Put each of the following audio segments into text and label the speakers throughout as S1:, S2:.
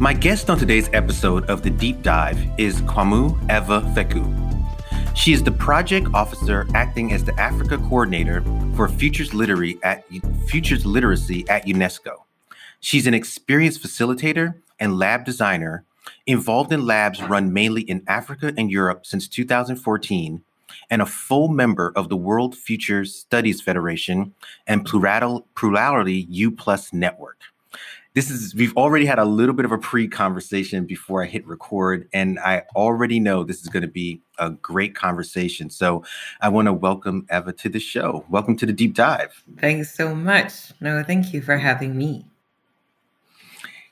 S1: My guest on today's episode of The Deep Dive is Kwamou Eva Feukeu. She is the project officer acting as the Africa coordinator for Futures Literacy at, Futures Literacy at UNESCO. She's an experienced facilitator and lab designer involved in labs run mainly in Africa and Europe since 2014 and a full member of the World Futures Studies Federation and Plurality U Plus Network this is we've already had a little bit of a pre-conversation before I hit record, and I already know this is going to be a great conversation. So I want to welcome Eva to the show. Welcome to the deep dive.
S2: Thanks so much. No, thank you for having me.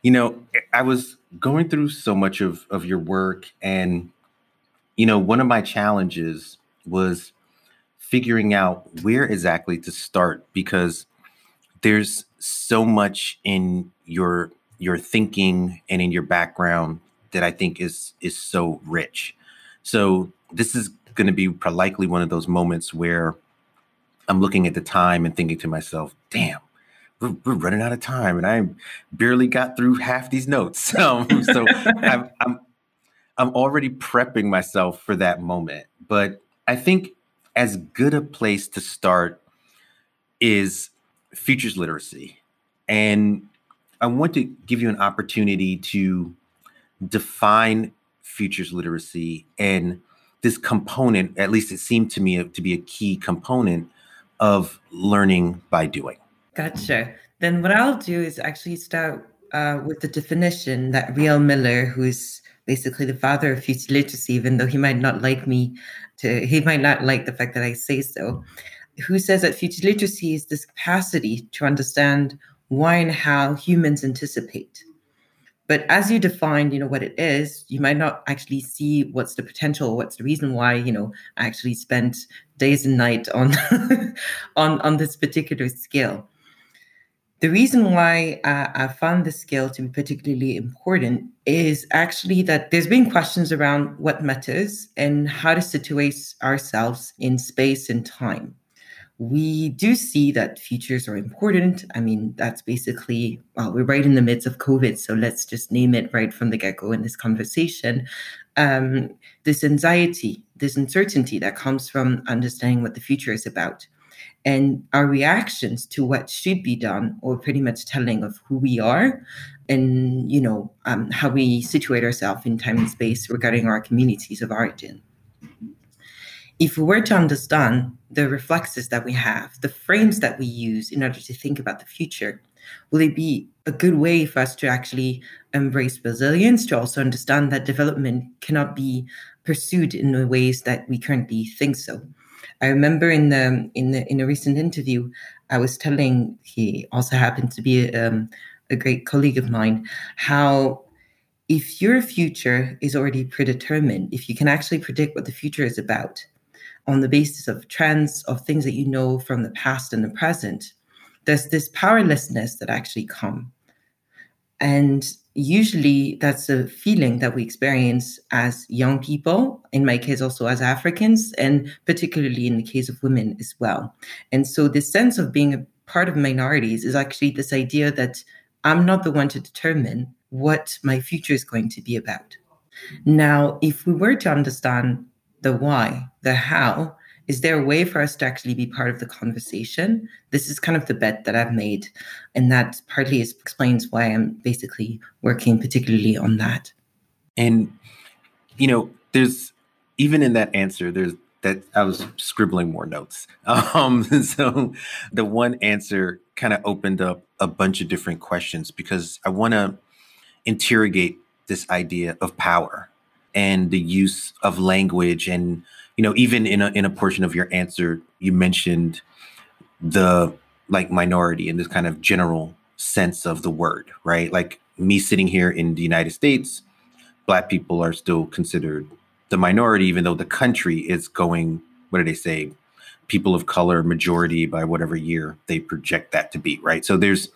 S1: You know, I was going through so much of, of your work, and you know, one of my challenges was figuring out where exactly to start because there's so much in your your thinking and in your background that I think is is so rich. So this is going to be likely one of those moments where I'm looking at the time and thinking to myself, "Damn, we're, we're running out of time, and I barely got through half these notes." Um, so I'm, I'm I'm already prepping myself for that moment. But I think as good a place to start is futures literacy, and I want to give you an opportunity to define futures literacy and this component, at least it seemed to me to be a key component of learning by doing.
S2: Gotcha. Then what I'll do is actually start uh, with the definition that Riel Miller, who's basically the father of future literacy, even though he might not like me to, he might not like the fact that I say so, who says that future literacy is this capacity to understand why and how humans anticipate. But as you define, you know, what it is, you might not actually see what's the potential, what's the reason why, you know, I actually spent days and night on on on this particular skill. The reason why uh, I found this skill to be particularly important is actually that there's been questions around what matters and how to situate ourselves in space and time we do see that futures are important. I mean, that's basically, well, we're right in the midst of COVID. So let's just name it right from the get go in this conversation. Um, this anxiety, this uncertainty that comes from understanding what the future is about. And our reactions to what should be done, or pretty much telling of who we are and, you know, um, how we situate ourselves in time and space regarding our communities of origin if we were to understand the reflexes that we have, the frames that we use in order to think about the future, will it be a good way for us to actually embrace resilience, to also understand that development cannot be pursued in the ways that we currently think so? I remember in the in the in a recent interview, I was telling he also happened to be um, a great colleague of mine how if your future is already predetermined, if you can actually predict what the future is about, on the basis of trends, of things that you know from the past and the present, there's this powerlessness that actually come. And usually that's a feeling that we experience as young people, in my case, also as Africans, and particularly in the case of women as well. And so this sense of being a part of minorities is actually this idea that I'm not the one to determine what my future is going to be about. Now, if we were to understand the why, the how. Is there a way for us to actually be part of the conversation? This is kind of the bet that I've made. And that partly is, explains why I'm basically working particularly on that.
S1: And, you know, there's even in that answer, there's that I was scribbling more notes. Um, so the one answer kind of opened up a bunch of different questions because I want to interrogate this idea of power and the use of language and you know even in a in a portion of your answer you mentioned the like minority and this kind of general sense of the word right like me sitting here in the United States, Black people are still considered the minority, even though the country is going, what do they say? People of color majority by whatever year they project that to be, right? So there's,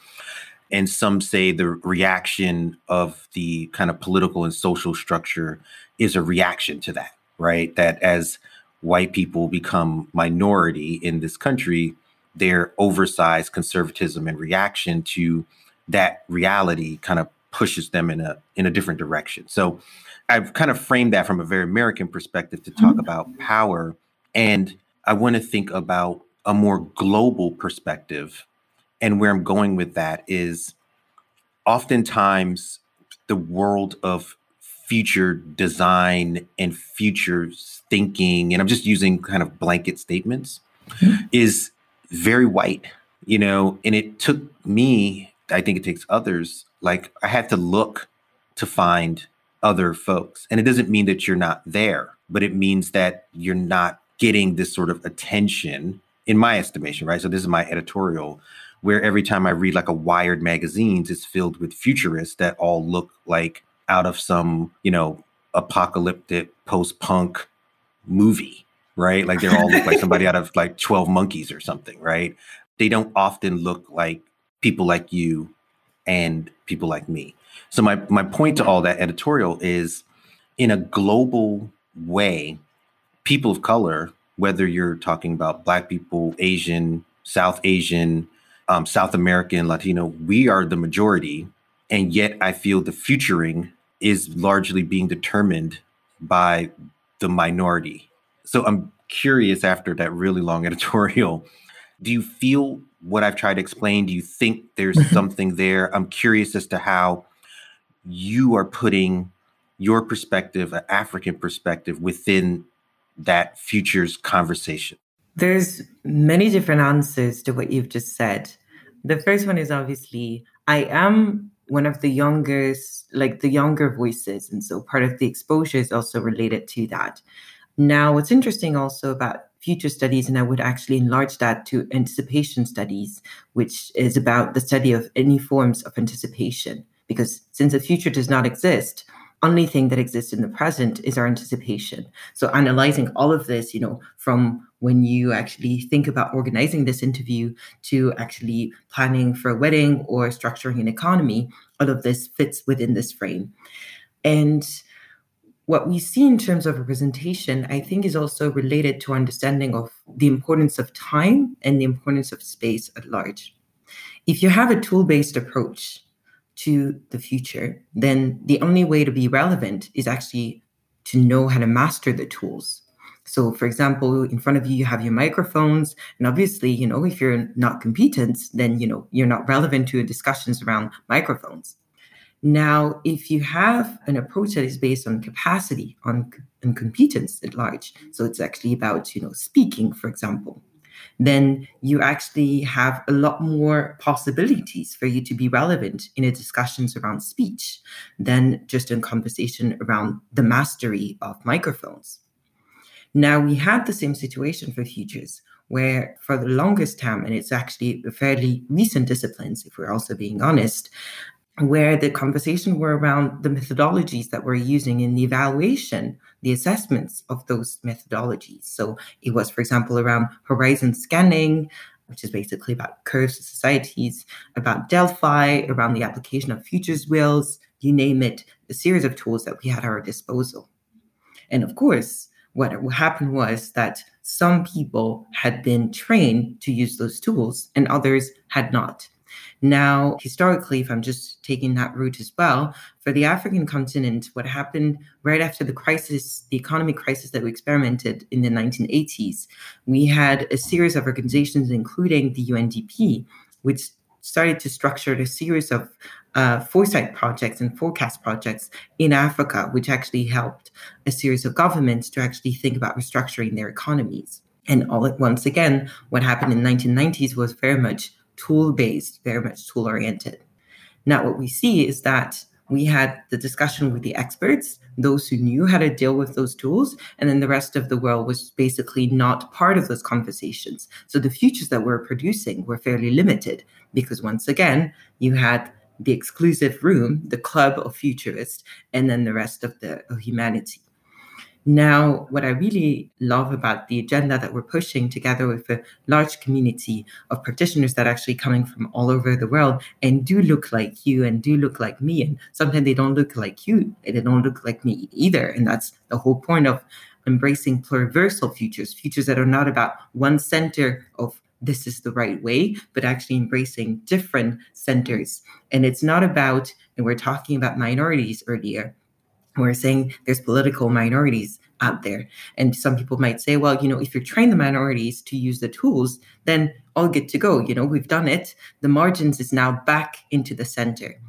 S1: and some say the reaction of the kind of political and social structure is a reaction to that, right? That as white people become minority in this country, their oversized conservatism and reaction to that reality kind of pushes them in a in a different direction. So I've kind of framed that from a very American perspective to talk mm-hmm. about power and I want to think about a more global perspective and where I'm going with that is oftentimes the world of future design and future thinking, and I'm just using kind of blanket statements, mm-hmm. is very white, you know, and it took me, I think it takes others, like I had to look to find other folks. And it doesn't mean that you're not there, but it means that you're not getting this sort of attention, in my estimation, right? So this is my editorial where every time I read like a Wired magazines, it's filled with futurists that all look like out of some, you know, apocalyptic post-punk movie, right? Like they all look like somebody out of like 12 monkeys or something, right? They don't often look like people like you and people like me. So my my point to all that editorial is in a global way, people of color, whether you're talking about black people, Asian, South Asian, um, South American, Latino, we are the majority. And yet I feel the futuring is largely being determined by the minority. So I'm curious after that really long editorial, do you feel what I've tried to explain? Do you think there's mm-hmm. something there? I'm curious as to how you are putting your perspective, an African perspective, within that futures conversation.
S2: There's many different answers to what you've just said. The first one is obviously I am one of the youngest, like the younger voices. And so part of the exposure is also related to that. Now, what's interesting also about future studies, and I would actually enlarge that to anticipation studies, which is about the study of any forms of anticipation. Because since the future does not exist, only thing that exists in the present is our anticipation. So analyzing all of this, you know, from when you actually think about organizing this interview to actually planning for a wedding or structuring an economy, all of this fits within this frame. And what we see in terms of representation, I think, is also related to understanding of the importance of time and the importance of space at large. If you have a tool based approach, to the future, then the only way to be relevant is actually to know how to master the tools. So, for example, in front of you, you have your microphones. And obviously, you know, if you're not competent, then, you know, you're not relevant to discussions around microphones. Now, if you have an approach that is based on capacity, on, on competence at large, so it's actually about, you know, speaking, for example, then you actually have a lot more possibilities for you to be relevant in a discussions around speech than just in conversation around the mastery of microphones. Now we had the same situation for futures, where for the longest time, and it's actually a fairly recent disciplines, if we're also being honest, where the conversation were around the methodologies that we're using in the evaluation, the assessments of those methodologies. So it was, for example, around horizon scanning, which is basically about curves of societies, about Delphi, around the application of futures wheels, you name it, a series of tools that we had at our disposal. And of course, what happened was that some people had been trained to use those tools and others had not. Now, historically, if I'm just taking that route as well, for the African continent, what happened right after the crisis, the economic crisis that we experimented in the 1980s, we had a series of organizations, including the UNDP, which started to structure a series of uh, foresight projects and forecast projects in Africa, which actually helped a series of governments to actually think about restructuring their economies. And all at once again, what happened in the 1990s was very much tool based, very much tool oriented. Now, what we see is that we had the discussion with the experts, those who knew how to deal with those tools, and then the rest of the world was basically not part of those conversations. So the futures that we're producing were fairly limited because, once again, you had the exclusive room, the club of futurists, and then the rest of the of humanity. Now, what I really love about the agenda that we're pushing together with a large community of practitioners that are actually coming from all over the world and do look like you and do look like me. And sometimes they don't look like you, and they don't look like me either. And that's the whole point of embracing pluriversal futures, futures that are not about one center of this is the right way, but actually embracing different centers. And it's not about, and we're talking about minorities earlier, we're saying there's political minorities out there. And some people might say, well, you know, if you train the minorities to use the tools, then all good to go. You know, we've done it. The margins is now back into the center.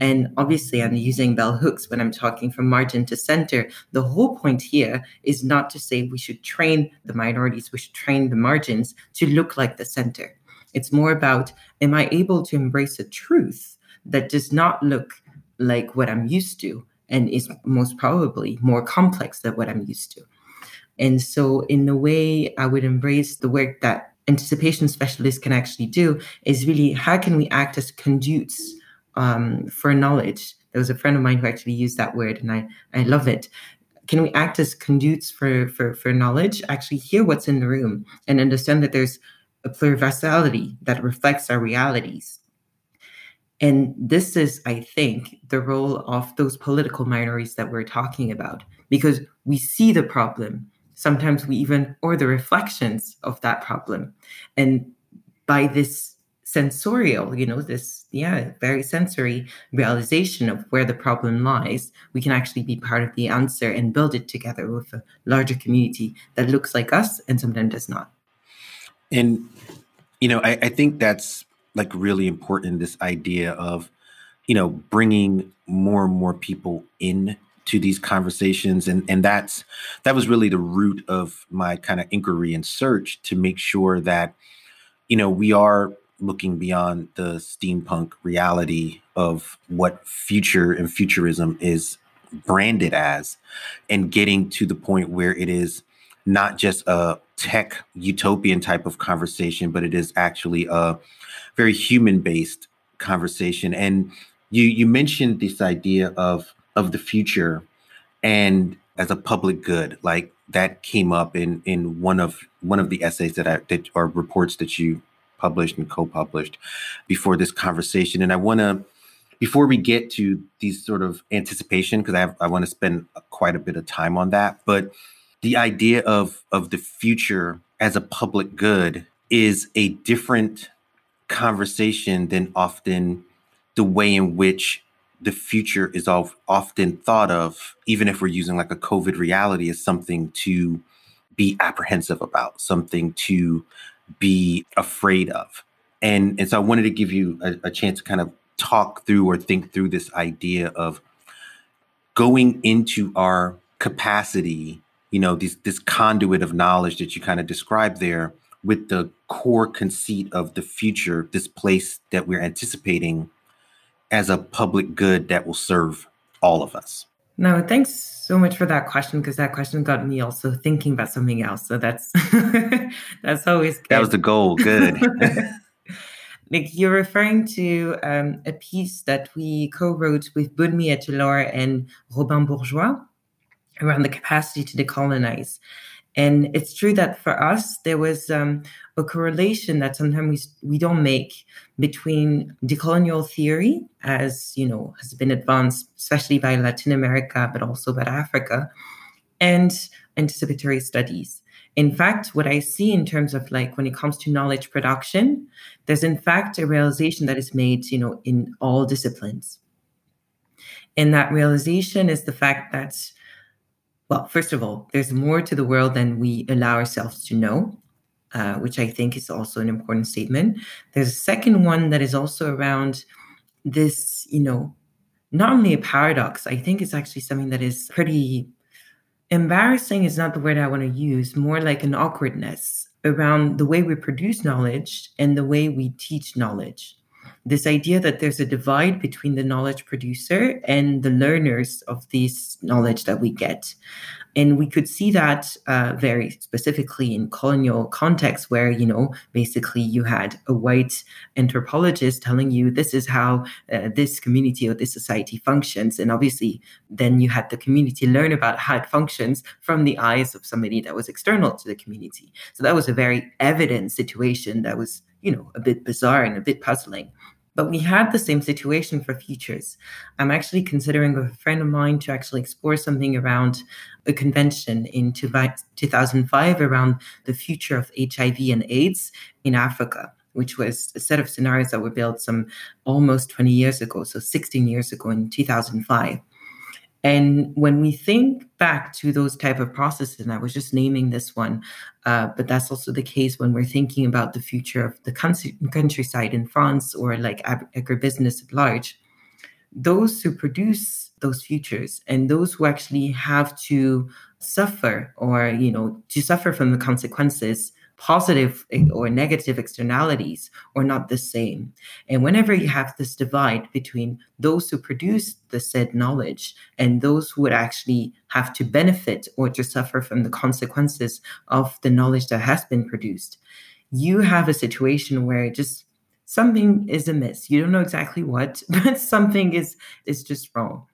S2: And obviously, I'm using bell hooks when I'm talking from margin to center. The whole point here is not to say we should train the minorities, we should train the margins to look like the center. It's more about am I able to embrace a truth that does not look like what I'm used to? And is most probably more complex than what I'm used to. And so, in a way, I would embrace the work that anticipation specialists can actually do is really how can we act as conduits um, for knowledge? There was a friend of mine who actually used that word, and I, I love it. Can we act as conduits for, for, for knowledge? Actually, hear what's in the room and understand that there's a pluriversality that reflects our realities and this is, I think, the role of those political minorities that we're talking about, because we see the problem. Sometimes we even, or the reflections of that problem. And by this sensorial, you know, this, yeah, very sensory realization of where the problem lies, we can actually be part of the answer and build it together with a larger community that looks like us and sometimes does not.
S1: And, you know, I, I think that's like really important this idea of you know bringing more and more people in to these conversations. And and that's that was really the root of my kind of inquiry and search to make sure that you know we are looking beyond the steampunk reality of what future and futurism is branded as and getting to the point where it is not just a tech utopian type of conversation but it is actually a very human based conversation. And you you mentioned this idea of of the future and as a public good, like that came up in in one of one of the essays that I that or reports that you published and co-published before this conversation. And I want to before we get to these sort of anticipation, because I have, I want to spend quite a bit of time on that, but the idea of of the future as a public good is a different conversation than often the way in which the future is often thought of, even if we're using like a COVID reality, as something to be apprehensive about, something to be afraid of. And, and so I wanted to give you a, a chance to kind of talk through or think through this idea of going into our capacity, you know, this, this conduit of knowledge that you kind of described there with the core conceit of the future, this place that we're anticipating as a public good that will serve all of us?
S2: No, thanks so much for that question because that question got me also thinking about something else. So that's that's always good.
S1: That was the goal. Good.
S2: like you're referring to um, a piece that we co-wrote with Bunmi Adelor and Robin Bourgeois around the capacity to decolonize. And it's true that for us, there was um, a correlation that sometimes we, we don't make between decolonial theory, as you know, has been advanced, especially by Latin America, but also by Africa, and anticipatory studies. In fact, what I see in terms of like when it comes to knowledge production, there's in fact a realization that is made, you know, in all disciplines. And that realization is the fact that well, first of all, there's more to the world than we allow ourselves to know, uh, which I think is also an important statement. There's a second one that is also around this, you know, not only a paradox, I think it's actually something that is pretty embarrassing, is not the word I want to use, more like an awkwardness around the way we produce knowledge and the way we teach knowledge. This idea that there's a divide between the knowledge producer and the learners of this knowledge that we get. And we could see that uh, very specifically in colonial context, where, you know, basically you had a white anthropologist telling you this is how uh, this community or this society functions. And obviously, then you had the community learn about how it functions from the eyes of somebody that was external to the community. So that was a very evident situation that was, you know, a bit bizarre and a bit puzzling. But we had the same situation for futures. I'm actually considering with a friend of mine to actually explore something around a convention in 2005 around the future of HIV and AIDS in Africa, which was a set of scenarios that were built some almost 20 years ago, so 16 years ago in 2005. And when we think back to those type of processes, and I was just naming this one, uh, but that's also the case when we're thinking about the future of the country, countryside in France or like agribusiness at large. Those who produce those futures and those who actually have to suffer or you know to suffer from the consequences positive or negative externalities are not the same. And whenever you have this divide between those who produce the said knowledge and those who would actually have to benefit or to suffer from the consequences of the knowledge that has been produced, you have a situation where just something is amiss. You don't know exactly what, but something is is just wrong.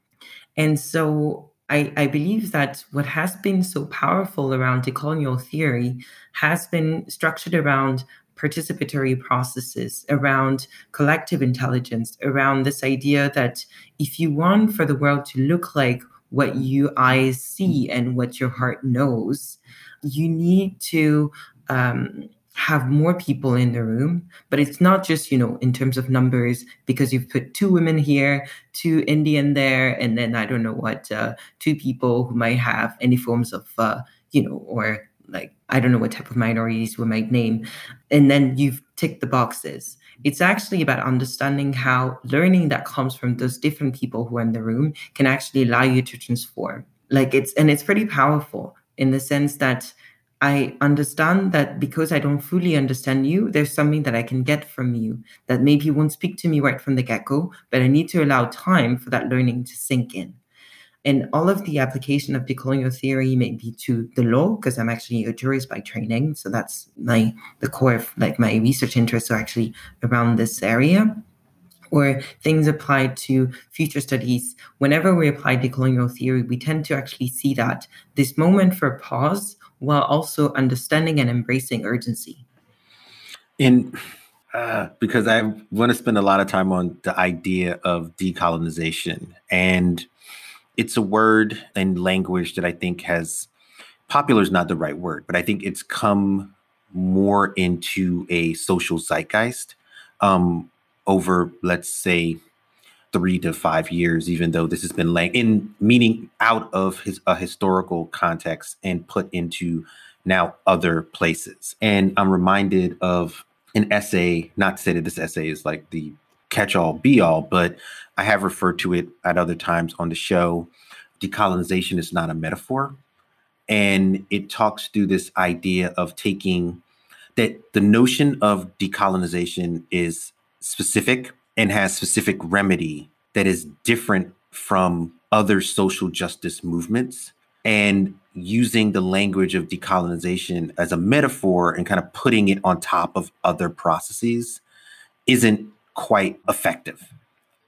S2: And so I, I believe that what has been so powerful around decolonial theory has been structured around participatory processes, around collective intelligence, around this idea that if you want for the world to look like what you eyes see and what your heart knows, you need to um, have more people in the room but it's not just you know in terms of numbers because you've put two women here two indian there and then i don't know what uh, two people who might have any forms of uh, you know or like i don't know what type of minorities we might name. And then you've ticked the boxes. It's actually about understanding how learning that comes from those different people who are in the room can actually allow you to transform. Like it's and it's pretty powerful in the sense that I understand that because I don't fully understand you, there's something that I can get from you that maybe won't speak to me right from the get go, but I need to allow time for that learning to sink in. And all of the application of decolonial theory may be to the law, because I'm actually a jurist by training. So that's my the core of like my research interests are actually around this area. Or things applied to future studies. Whenever we apply decolonial theory, we tend to actually see that this moment for pause while also understanding and embracing urgency?
S1: In uh, because I want to spend a lot of time on the idea of decolonization. And it's a word and language that I think has popular is not the right word, but I think it's come more into a social zeitgeist um, over, let's say, three to five years, even though this has been like in meaning out of his a historical context and put into now other places. And I'm reminded of an essay, not to say that this essay is like the catch all be all, but I have referred to it at other times on the show. Decolonization is not a metaphor. And it talks through this idea of taking that the notion of decolonization is specific and has specific remedy that is different from other social justice movements. And using the language of decolonization as a metaphor and kind of putting it on top of other processes isn't quite effective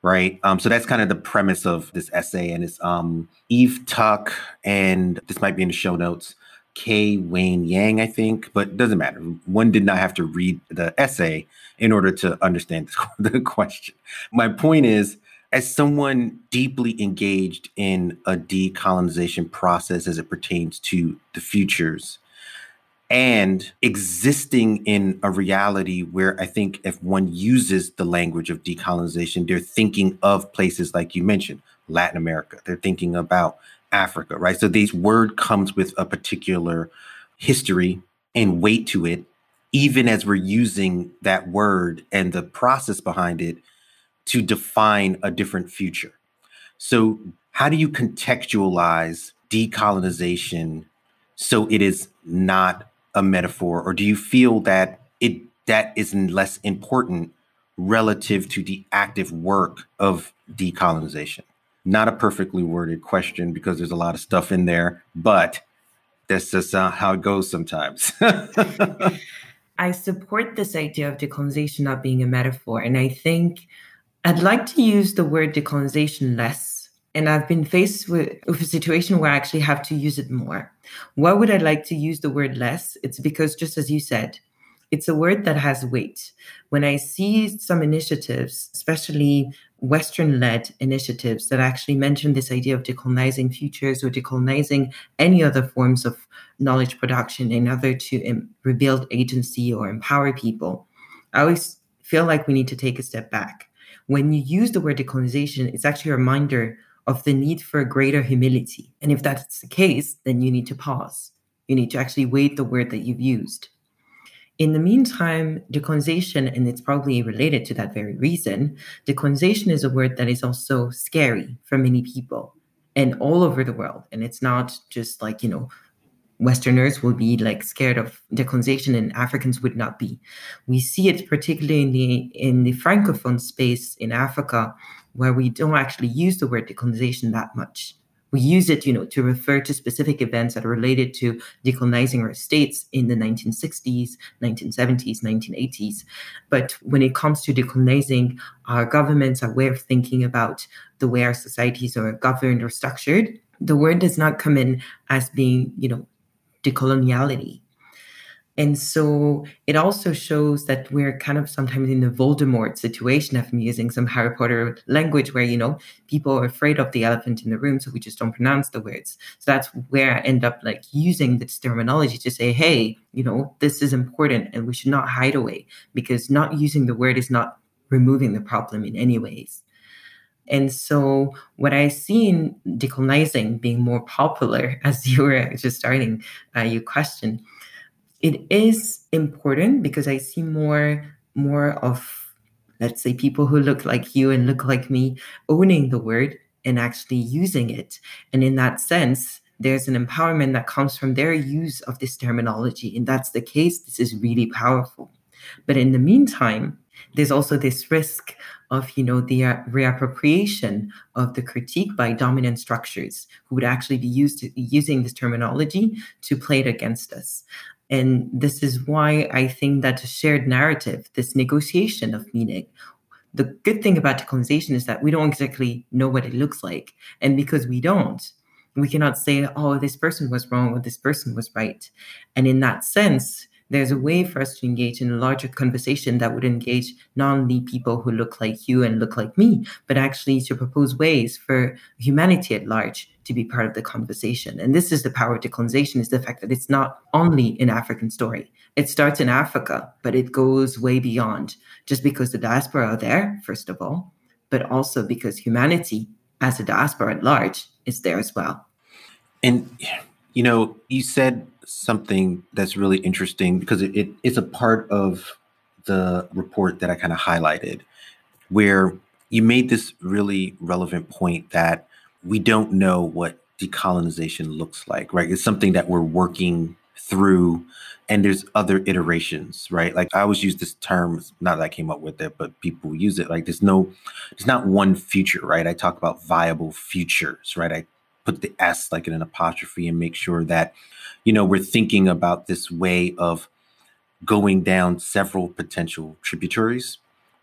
S1: right? Um, so that's kind of the premise of this essay. And it's um, eve tuck and this might be in the show notes K. Wayne Yang, I think, but doesn't matter. One did not have to read the essay in order to understand the question. My point is, as someone deeply engaged in a decolonization process as it pertains to the futures, and existing in a reality where I think if one uses the language of decolonization, they're thinking of places like you mentioned, Latin America. They're thinking about Africa, right? So this word comes with a particular history and weight to it, even as we're using that word and the process behind it to define a different future. So, how do you contextualize decolonization so it is not a metaphor, or do you feel that it that is less important relative to the active work of decolonization? Not a perfectly worded question because there's a lot of stuff in there, but that's just uh, how it goes sometimes.
S2: I support this idea of decolonization not being a metaphor. And I think I'd like to use the word decolonization less. And I've been faced with, with a situation where I actually have to use it more. Why would I like to use the word less? It's because, just as you said, it's a word that has weight. When I see some initiatives, especially Western led initiatives that actually mention this idea of decolonizing futures or decolonizing any other forms of knowledge production in order to um, rebuild agency or empower people, I always feel like we need to take a step back. When you use the word decolonization, it's actually a reminder of the need for greater humility. And if that's the case, then you need to pause. You need to actually weight the word that you've used. In the meantime, decolonization, and it's probably related to that very reason, decolonization is a word that is also scary for many people and all over the world. And it's not just like, you know, Westerners will be like scared of decolonization and Africans would not be. We see it particularly in the in the francophone space in Africa, where we don't actually use the word decolonization that much we use it, you know, to refer to specific events that are related to decolonizing our states in the 1960s, 1970s, 1980s. But when it comes to decolonizing our governments, our way of thinking about the way our societies are governed or structured, the word does not come in as being, you know, decoloniality. And so it also shows that we're kind of sometimes in the Voldemort situation of using some Harry Potter language where, you know, people are afraid of the elephant in the room, so we just don't pronounce the words. So that's where I end up like using this terminology to say, hey, you know, this is important and we should not hide away because not using the word is not removing the problem in any ways. And so, what I see in decolonizing being more popular, as you were just starting uh, your question, it is important because I see more more of let's say people who look like you and look like me owning the word and actually using it. And in that sense, there's an empowerment that comes from their use of this terminology. And that's the case. This is really powerful. But in the meantime, there's also this risk of you know the uh, reappropriation of the critique by dominant structures who would actually be used to, using this terminology to play it against us and this is why I think that a shared narrative, this negotiation of meaning, the good thing about decolonization is that we don't exactly know what it looks like. And because we don't, we cannot say, oh, this person was wrong or this person was right. And in that sense, there's a way for us to engage in a larger conversation that would engage not only people who look like you and look like me, but actually to propose ways for humanity at large to be part of the conversation. And this is the power of decolonization is the fact that it's not only an African story. It starts in Africa, but it goes way beyond just because the diaspora are there, first of all, but also because humanity as a diaspora at large is there as well.
S1: And you know, you said something that's really interesting because it, it is a part of the report that I kind of highlighted, where you made this really relevant point that we don't know what decolonization looks like, right? It's something that we're working through and there's other iterations right? Like i always use this term not that i came up with it but people use it like there's no there's not one future right? I talk about viable futures right? I put the s like in an apostrophe and make sure that you know, we're thinking about this way of going down several potential tributaries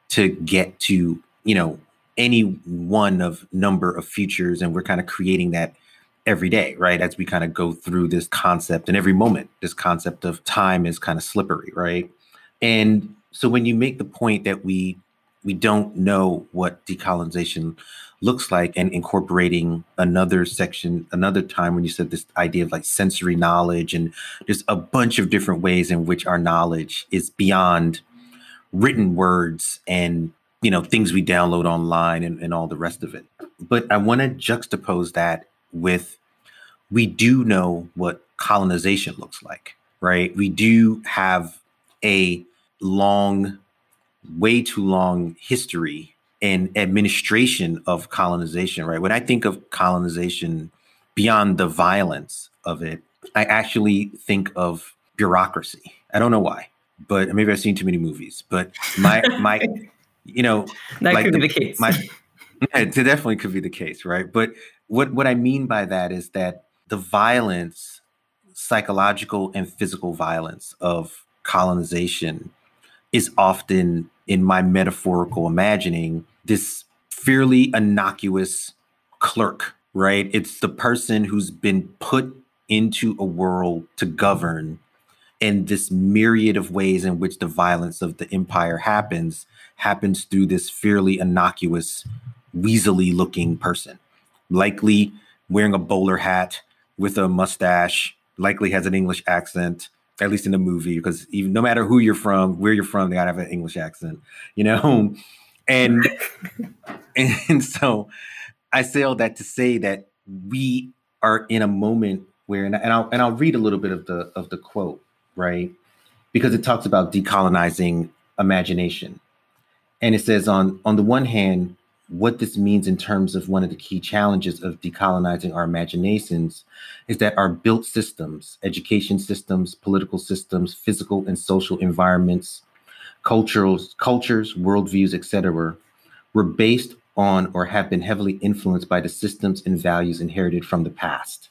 S1: to get to, you know, any one of number of futures. And we're kind of creating that every day, right? As we kind of go through this concept and every moment, this concept of time is kind of slippery, right? And so when you make the point that we we don't know what decolonization looks like and incorporating another section another time when you said this idea of like sensory knowledge and just a bunch of different ways in which our knowledge is beyond written words and you know things we download online and, and all the rest of it. But i want to juxtapose that with we do know what colonization looks like right? We do have a long way too long history and administration of colonization, right? When I think of colonization beyond the violence of it, I actually think of bureaucracy. I don't know why, but maybe I've seen too many movies. But my my you know,
S2: that like could the, be the case. My,
S1: it definitely could be the case, right? But what what I mean by that is that the violence, psychological and physical violence of colonization, is often in my metaphorical imagining this fairly innocuous clerk, right? It's the person who's been put into a world to govern and this myriad of ways in which the violence of the empire happens happens through this fairly innocuous weaselly looking person likely wearing a bowler hat with a mustache likely has an english accent at least in the movie because even no matter who you're from where you're from they gotta have an english accent you know and and so i say all that to say that we are in a moment where and, I'll and I'll read a little bit of the of the quote right? Because it talks about decolonizing imagination. And it says on on the one hand, what this means in terms of one of the key challenges of decolonizing our imaginations is that our built systems, education systems, political systems, physical and social environments, cultures, cultures, worldviews, etc., were based on or have been heavily influenced by the systems and values inherited from the past.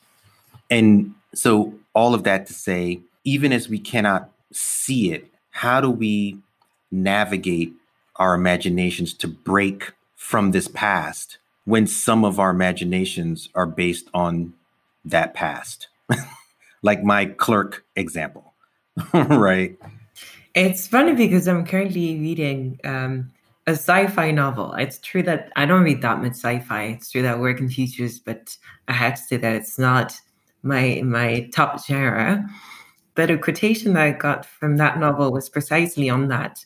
S1: And so all of that to say even as we cannot see it, how do we navigate our imaginations to break from this past when some of our imaginations are based on that past? like my clerk example, right?
S2: It's funny because I'm currently reading um, a sci-fi novel. It's true that I don't read that much sci-fi. It's true that I work in futures, but I have to say that it's not my my top genre. But a quotation that I got from that novel was precisely on that.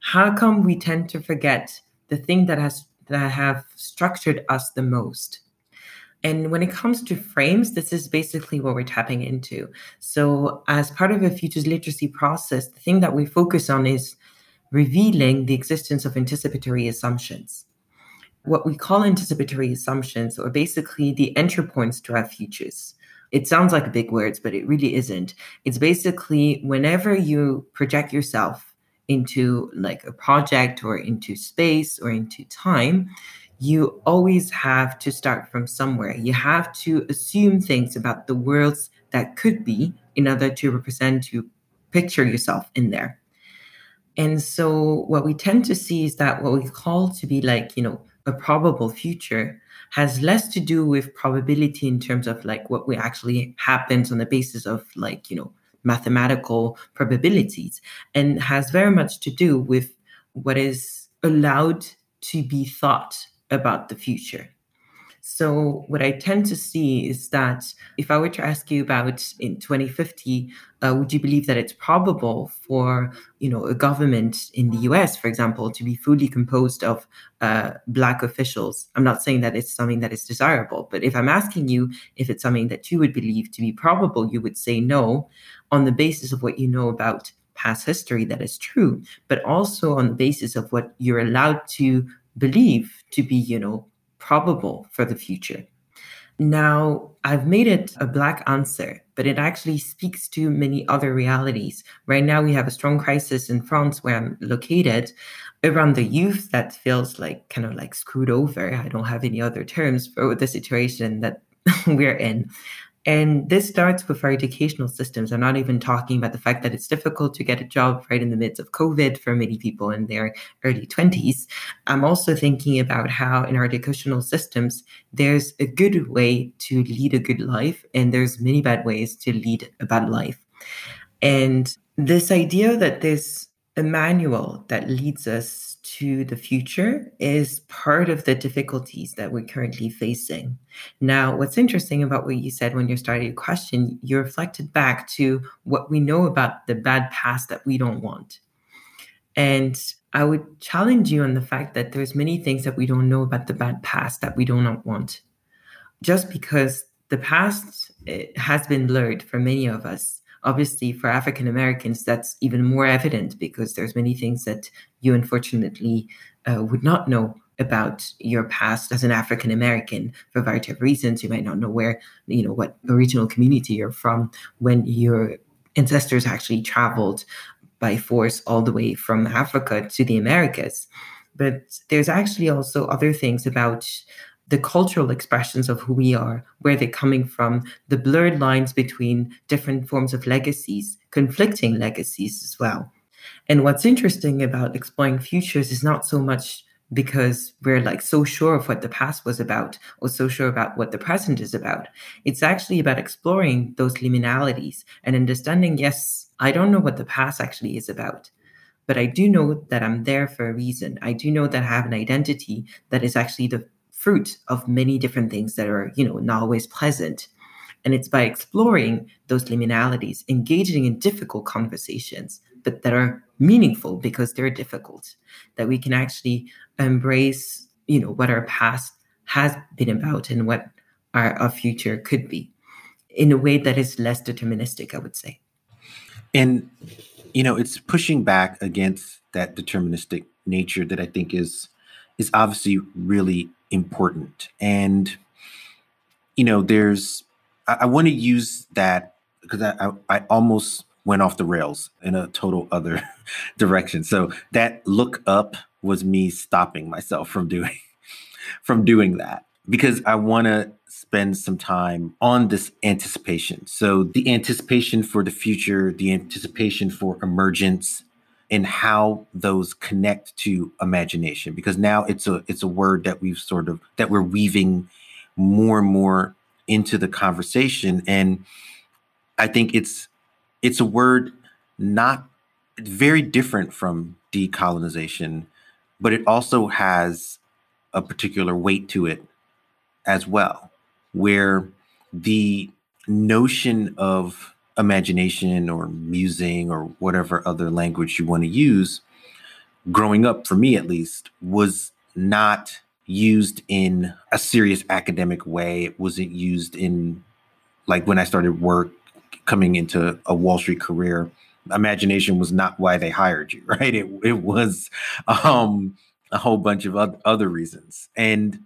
S2: How come we tend to forget the thing that has that have structured us the most? And when it comes to frames, this is basically what we're tapping into. So, as part of a futures literacy process, the thing that we focus on is revealing the existence of anticipatory assumptions. What we call anticipatory assumptions are basically the entry points to our futures it sounds like big words, but it really isn't. It's basically whenever you project yourself into like a project or into space or into time, you always have to start from somewhere. You have to assume things about the worlds that could be in order to represent, to picture yourself in there. And so, what we tend to see is that what we call to be like, you know, a probable future has less to do with probability in terms of like what we actually happens on the basis of like you know mathematical probabilities and has very much to do with what is allowed to be thought about the future so what I tend to see is that if I were to ask you about in 2050, uh, would you believe that it's probable for you know a government in the U.S., for example, to be fully composed of uh, black officials? I'm not saying that it's something that is desirable, but if I'm asking you if it's something that you would believe to be probable, you would say no, on the basis of what you know about past history that is true, but also on the basis of what you're allowed to believe to be, you know, probable for the future. Now, I've made it a black answer, but it actually speaks to many other realities. Right now, we have a strong crisis in France where I'm located around the youth that feels like kind of like screwed over. I don't have any other terms for the situation that we're in. And this starts with our educational systems. I'm not even talking about the fact that it's difficult to get a job right in the midst of COVID for many people in their early 20s. I'm also thinking about how in our educational systems, there's a good way to lead a good life, and there's many bad ways to lead a bad life. And this idea that there's a manual that leads us to the future is part of the difficulties that we're currently facing. Now, what's interesting about what you said when you started your question, you reflected back to what we know about the bad past that we don't want. And I would challenge you on the fact that there's many things that we don't know about the bad past that we do not want. Just because the past eh, has been blurred for many of us obviously for african americans that's even more evident because there's many things that you unfortunately uh, would not know about your past as an african american for a variety of reasons. You might not know where you know what original community you're from when your ancestors actually traveled by force all the way from africa to the americas. But there's actually also other things about the cultural expressions of who we are, where they're coming from, the blurred lines between different forms of legacies, conflicting legacies as well. And what's interesting about exploring futures is not so much because we're like so sure of what the past was about or so sure about what the present is about. It's actually about exploring those liminalities and understanding, yes, I don't know what the past actually is about, but I do know that I'm there for a reason. I do know that I have an identity that is actually the fruit of many different things that are, you know, not always pleasant. And it's by exploring those liminalities, engaging in difficult conversations, but that are meaningful because they're difficult, that we can actually embrace, you know, what our past has been about and what our, our future could be in a way that is less deterministic, I would say.
S1: And, you know, it's pushing back against that deterministic nature that I think is is obviously really important. And, you know, there's, I, I want to use that because I, I, I almost went off the rails in a total other direction. So that look up was me stopping myself from doing from doing that because I want to spend some time on this anticipation. So the anticipation for the future, the anticipation for emergence, and how those connect to imagination because now it's a it's a word that we've sort of that we're weaving more and more into the conversation. And i think it's it's a word not very different from decolonization but it also has a particular weight to it as well where the notion of imagination or musing or whatever other language you want to use, growing up, for me at least, was not used in a serious academic way. It wasn't used in, like, when I started work coming into a Wall Street career. Imagination was not why they hired you, right? It, it was um, a whole bunch of other reasons. And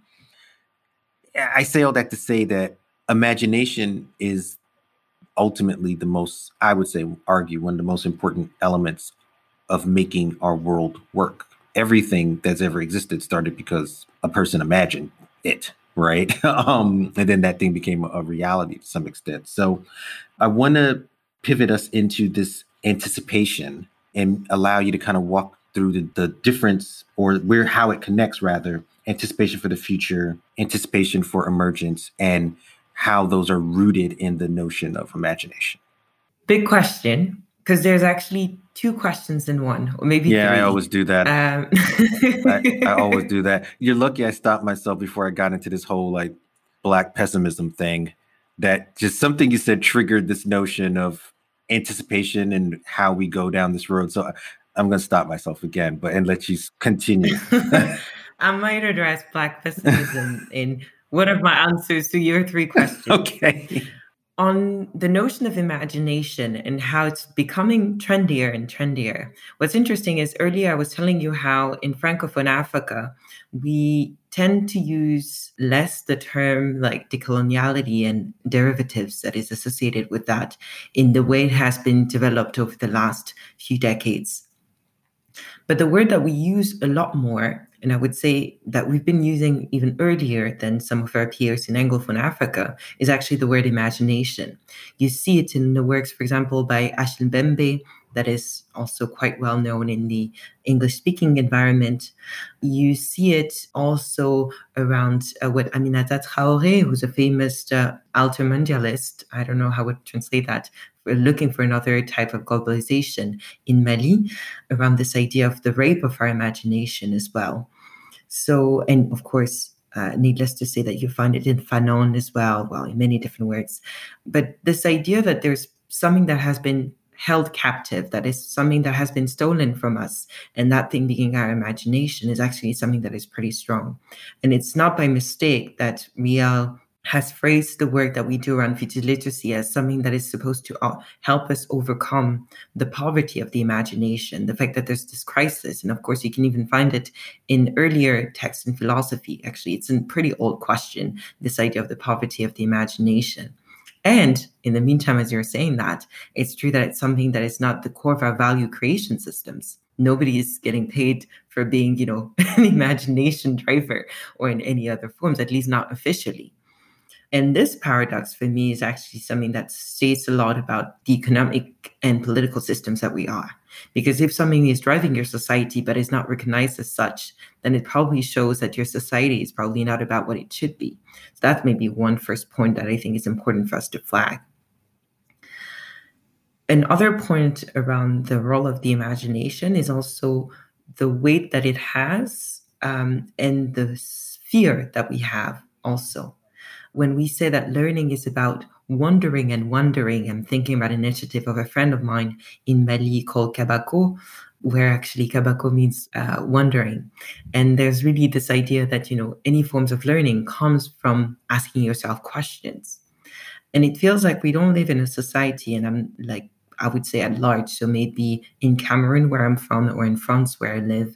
S1: I say all that to say that imagination is ultimately the most, I would say, argue one of the most important elements of making our world work. Everything that's ever existed started because a person imagined it, right? um, and then that thing became a reality to some extent. So I want to pivot us into this anticipation and allow you to kind of walk through the, the difference or where how it connects rather anticipation for the future anticipation for emergence and how those are rooted in the notion of imagination.
S2: Big question, because there's actually two questions in one, or maybe
S1: yeah,
S2: three.
S1: I always do that. Um, I, I always do that. You're lucky I stopped myself before I got into this whole like black pessimism thing. That just something you said triggered this notion of anticipation and how we go down this road. So I'm going to stop myself again, but and let you continue.
S2: I might address black pessimism in one of my answers to your three questions.
S1: okay.
S2: On the notion of imagination and how it's becoming trendier and trendier. What's interesting is earlier I was telling you how in Francophone Africa, we tend to use less the term like decoloniality and derivatives that is associated with that in the way it has been developed over the last few decades. But the word that we use a lot more and I would say that we've been using even earlier than some of our peers in Anglophone Africa is actually the word imagination. You see it in the works, for example, by Achille Mbembe, that is also quite well known in the English speaking environment. You see it also around uh, what Aminata Traoré, who's a famous uh, altermondialist. I don't know how to translate that, looking for another type of globalization in Mali around this idea of the rape of our imagination as well. So, and of course, uh, needless to say that you find it in Fanon as well, well, in many different words. But this idea that there's something that has been held captive, that is something that has been stolen from us, and that thing being our imagination is actually something that is pretty strong. And it's not by mistake that Riel has phrased the work that we do around future literacy as something that is supposed to uh, help us overcome the poverty of the imagination, the fact that there's this crisis. And of course, you can even find it in earlier texts in philosophy. Actually, it's a pretty old question, this idea of the poverty of the imagination. And in the meantime, as you're saying that, it's true that it's something that is not the core of our value creation systems nobody is getting paid for being, you know, an imagination driver or in any other forms, at least not officially. And this paradox for me is actually something that states a lot about the economic and political systems that we are. Because if something is driving your society but is not recognized as such, then it probably shows that your society is probably not about what it should be. So that may be one first point that I think is important for us to flag. Another point around the role of the imagination is also the weight that it has um, and the sphere that we have also when we say that learning is about wondering and wondering, I'm thinking about an initiative of a friend of mine in Mali called Kabako, where actually Kabako means uh, wondering. And there's really this idea that, you know, any forms of learning comes from asking yourself questions. And it feels like we don't live in a society, and I'm like, I would say at large. So maybe in Cameroon, where I'm from, or in France, where I live,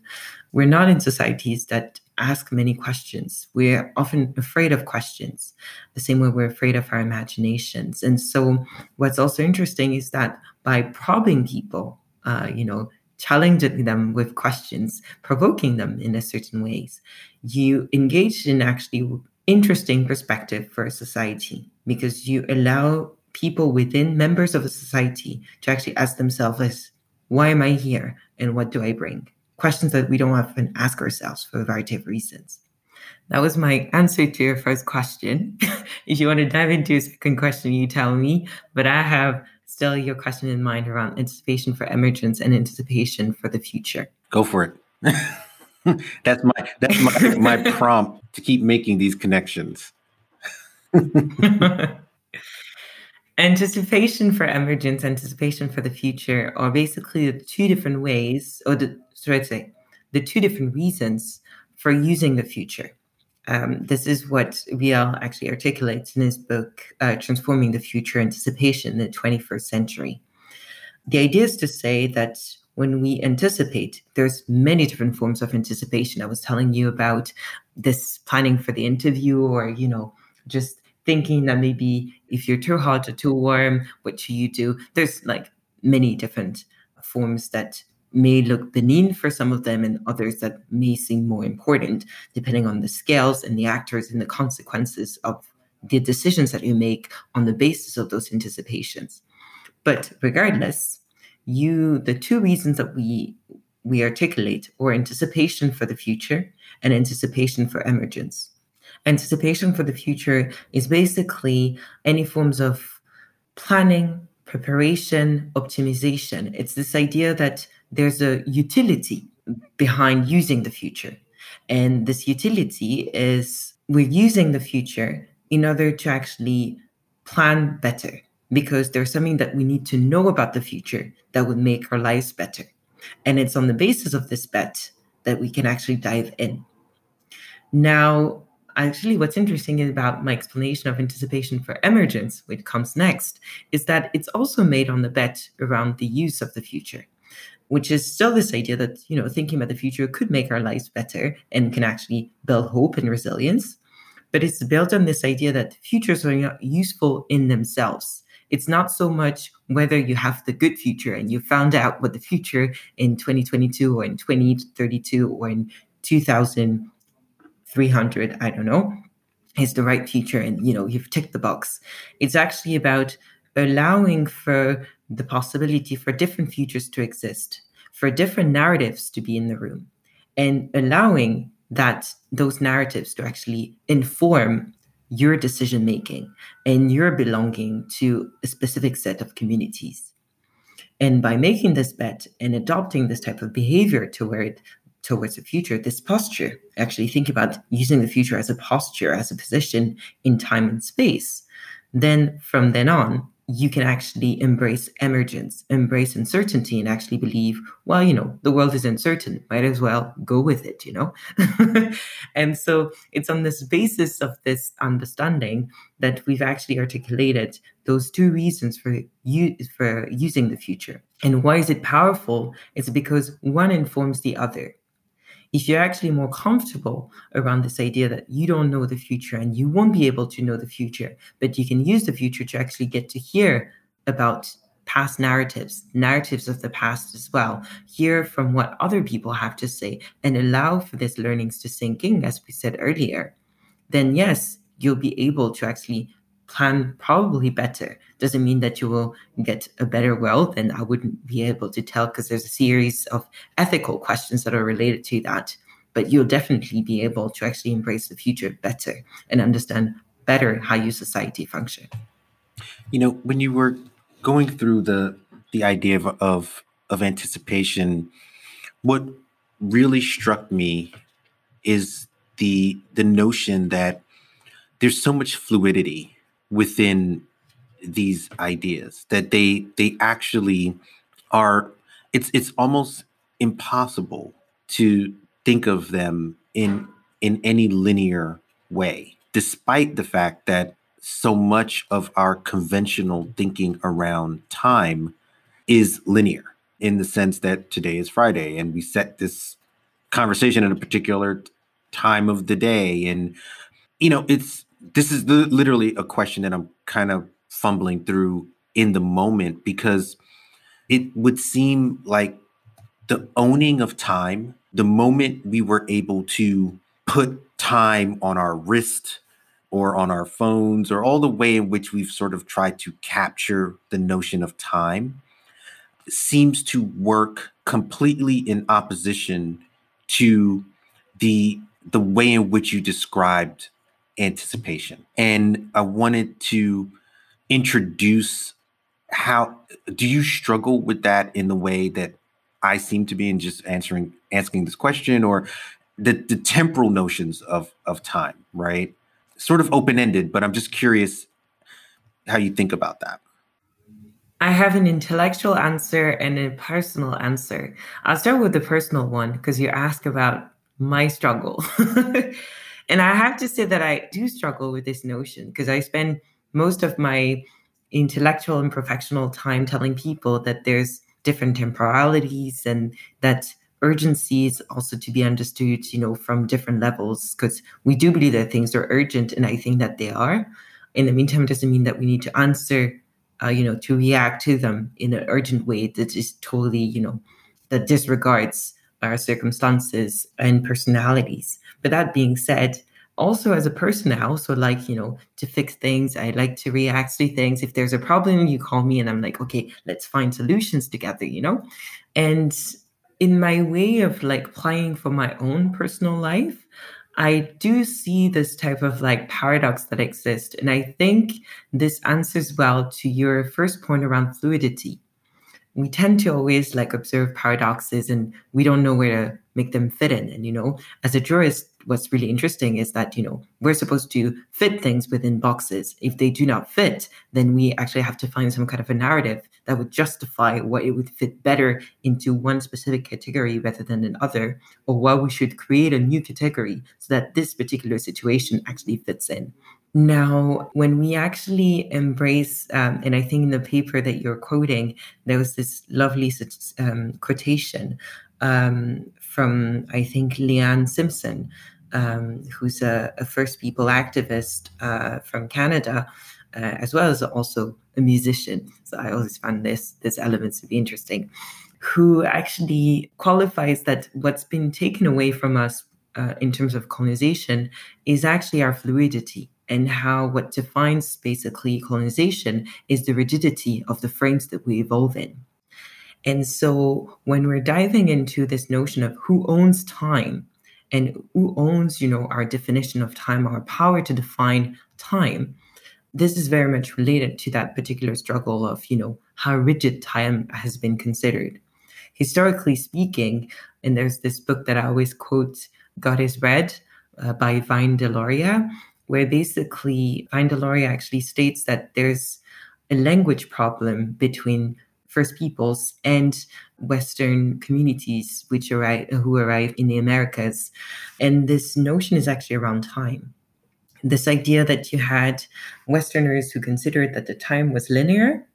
S2: we're not in societies that ask many questions. We're often afraid of questions, the same way we're afraid of our imaginations. And so, what's also interesting is that by probing people, uh, you know, challenging them with questions, provoking them in a certain ways, you engage in actually interesting perspective for a society because you allow people within members of a society to actually ask themselves, why am I here and what do I bring? Questions that we don't often ask ourselves for a variety of reasons. That was my answer to your first question. if you want to dive into a second question, you tell me. But I have still your question in mind around anticipation for emergence and anticipation for the future.
S1: Go for it. that's my that's my, my prompt to keep making these connections.
S2: Anticipation for emergence, anticipation for the future are basically the two different ways, or the so I'd say the two different reasons for using the future. Um, this is what Riel actually articulates in his book, uh, Transforming the Future Anticipation in the 21st Century. The idea is to say that when we anticipate, there's many different forms of anticipation. I was telling you about this planning for the interview, or, you know, just thinking that maybe if you're too hot or too warm, what should you do? There's like many different forms that may look benign for some of them and others that may seem more important, depending on the scales and the actors and the consequences of the decisions that you make on the basis of those anticipations. But regardless, you the two reasons that we we articulate or anticipation for the future and anticipation for emergence. Anticipation for the future is basically any forms of planning, preparation, optimization. It's this idea that there's a utility behind using the future. And this utility is we're using the future in order to actually plan better because there's something that we need to know about the future that would make our lives better. And it's on the basis of this bet that we can actually dive in. Now, actually, what's interesting about my explanation of anticipation for emergence, which comes next, is that it's also made on the bet around the use of the future which is still this idea that you know thinking about the future could make our lives better and can actually build hope and resilience. But it's built on this idea that futures are not useful in themselves. It's not so much whether you have the good future and you found out what the future in 2022 or in 2032 or in 2300 i don't know is the right teacher and you know you've ticked the box it's actually about allowing for the possibility for different futures to exist, for different narratives to be in the room, and allowing that those narratives to actually inform your decision making and your belonging to a specific set of communities. And by making this bet and adopting this type of behavior toward towards the future, this posture, actually think about using the future as a posture, as a position in time and space, then from then on, you can actually embrace emergence, embrace uncertainty, and actually believe, well, you know, the world is uncertain. Might as well go with it, you know? and so it's on this basis of this understanding that we've actually articulated those two reasons for you for using the future. And why is it powerful? It's because one informs the other if you're actually more comfortable around this idea that you don't know the future and you won't be able to know the future, but you can use the future to actually get to hear about past narratives, narratives of the past as well, hear from what other people have to say, and allow for these learnings to sink in, as we said earlier, then yes, you'll be able to actually plan probably better. Doesn't mean that you will get a better wealth, and I wouldn't be able to tell because there's a series of ethical questions that are related to that. But you'll definitely be able to actually embrace the future better and understand better how your society function.
S1: You know, when you were going through the the idea of of, of anticipation, what really struck me is the the notion that there's so much fluidity within these ideas that they they actually are it's it's almost impossible to think of them in in any linear way despite the fact that so much of our conventional thinking around time is linear in the sense that today is Friday and we set this conversation at a particular time of the day and you know it's this is literally a question that I'm kind of fumbling through in the moment because it would seem like the owning of time, the moment we were able to put time on our wrist or on our phones or all the way in which we've sort of tried to capture the notion of time seems to work completely in opposition to the the way in which you described anticipation. And I wanted to introduce how do you struggle with that in the way that I seem to be in just answering asking this question or the, the temporal notions of of time, right? Sort of open-ended, but I'm just curious how you think about that.
S2: I have an intellectual answer and a personal answer. I'll start with the personal one because you ask about my struggle. And I have to say that I do struggle with this notion because I spend most of my intellectual and professional time telling people that there's different temporalities and that urgency is also to be understood, you know, from different levels because we do believe that things are urgent and I think that they are. In the meantime, it doesn't mean that we need to answer, uh, you know, to react to them in an urgent way that is totally, you know, that disregards our circumstances and personalities. But that being said, also as a person, I also like, you know, to fix things. I like to react to things. If there's a problem, you call me and I'm like, okay, let's find solutions together, you know? And in my way of like playing for my own personal life, I do see this type of like paradox that exists. And I think this answers well to your first point around fluidity we tend to always like observe paradoxes and we don't know where to make them fit in. And, you know, as a jurist, what's really interesting is that, you know, we're supposed to fit things within boxes. If they do not fit, then we actually have to find some kind of a narrative that would justify what it would fit better into one specific category rather than another, or why we should create a new category so that this particular situation actually fits in. Now, when we actually embrace, um, and I think in the paper that you're quoting, there was this lovely um, quotation um, from, I think, Leanne Simpson, um, who's a, a, First People activist uh, from Canada, uh, as well as also a musician. So I always find this this element to be interesting. Who actually qualifies that what's been taken away from us uh, in terms of colonization is actually our fluidity and how what defines basically colonization is the rigidity of the frames that we evolve in. And so when we're diving into this notion of who owns time and who owns, you know, our definition of time, our power to define time, this is very much related to that particular struggle of, you know, how rigid time has been considered. Historically speaking, and there's this book that I always quote, God is Red uh, by Vine Deloria, where basically Vine Deloria actually states that there's a language problem between First Peoples and Western communities which arrive who arrive in the Americas, and this notion is actually around time. This idea that you had Westerners who considered that the time was linear,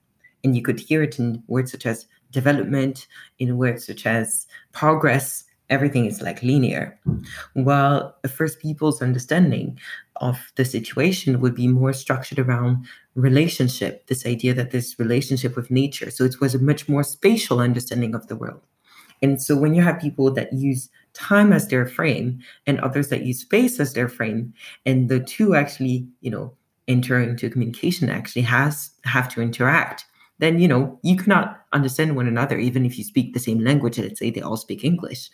S2: and you could hear it in words such as development, in words such as progress, everything is like linear. While the first people's understanding of the situation would be more structured around relationship, this idea that this relationship with nature. So it was a much more spatial understanding of the world. And so when you have people that use time as their frame and others that use space as their frame, and the two actually, you know, enter into communication actually has have to interact, then you know you cannot understand one another even if you speak the same language. Let's say they all speak English.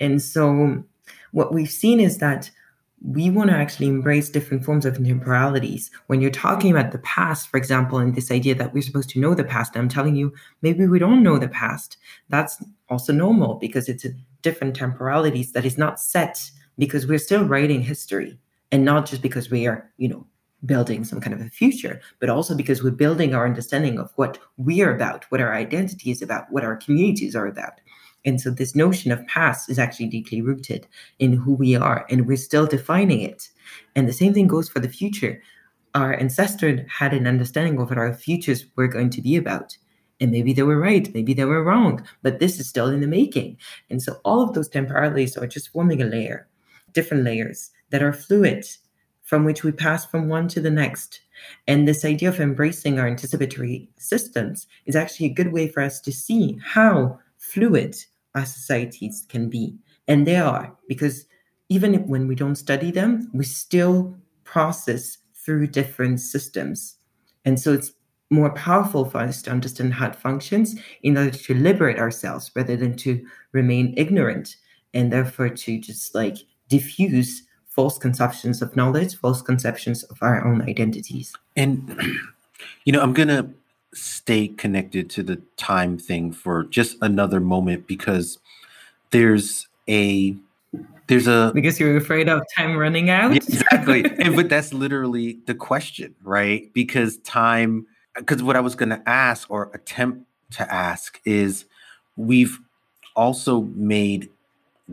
S2: And so what we've seen is that we want to actually embrace different forms of temporalities. When you're talking about the past, for example, and this idea that we're supposed to know the past, I'm telling you, maybe we don't know the past. That's also normal because it's a different temporalities that is not set because we're still writing history and not just because we are, you know, building some kind of a future, but also because we're building our understanding of what we are about, what our identity is about, what our communities are about. And so this notion of past is actually deeply rooted in who we are, and we're still defining it. And the same thing goes for the future. Our ancestors had an understanding of what our futures were going to be about. And maybe they were right, maybe they were wrong, but this is still in the making. And so all of those temporalities are just forming a layer, different layers that are fluid, from which we pass from one to the next. And this idea of embracing our anticipatory systems is actually a good way for us to see how fluid our societies can be. And they are, because even when we don't study them, we still process through different systems. And so it's more powerful for us to understand how it functions in order to liberate ourselves rather than to remain ignorant and therefore to just like diffuse false conceptions of knowledge, false conceptions of our own identities.
S1: And, you know, I'm going to stay connected to the time thing for just another moment because there's a there's a
S2: because you're afraid of time running out?
S1: Yeah, exactly. And but that's literally the question right? Because time because what i was going to ask or attempt to ask is we've also made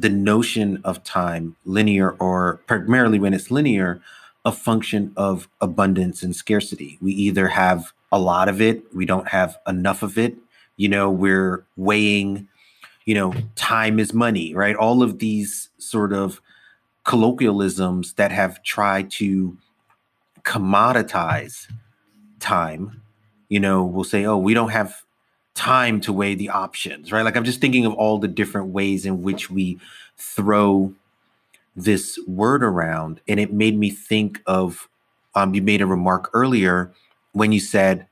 S1: the notion of time linear or primarily when it's linear a function of abundance and scarcity we either have a lot of it. We don't have enough of it. You know, we're weighing, you know, time is money, right? All of these sort of colloquialisms that have tried to commoditize time, you know, we'll say, oh, we don't have time to weigh the options, right? Like I'm just thinking of all the different ways in which we throw this word around. And it made me think of, um, you made a remark earlier when you said,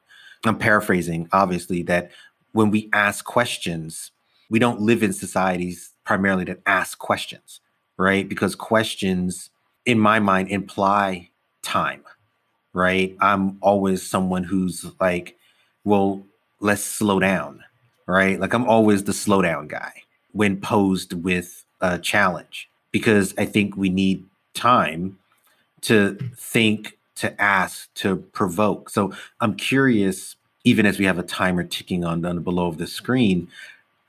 S1: I'm paraphrasing, obviously, that when we ask questions, we don't live in societies primarily that ask questions, right? Because questions, in my mind, imply time, right? I'm always someone who's like, well, let's slow down, right? Like I'm always the slow down guy when posed with a challenge because I think we need time to think to ask, to provoke. So I'm curious, even as we have a timer ticking on down below of the screen,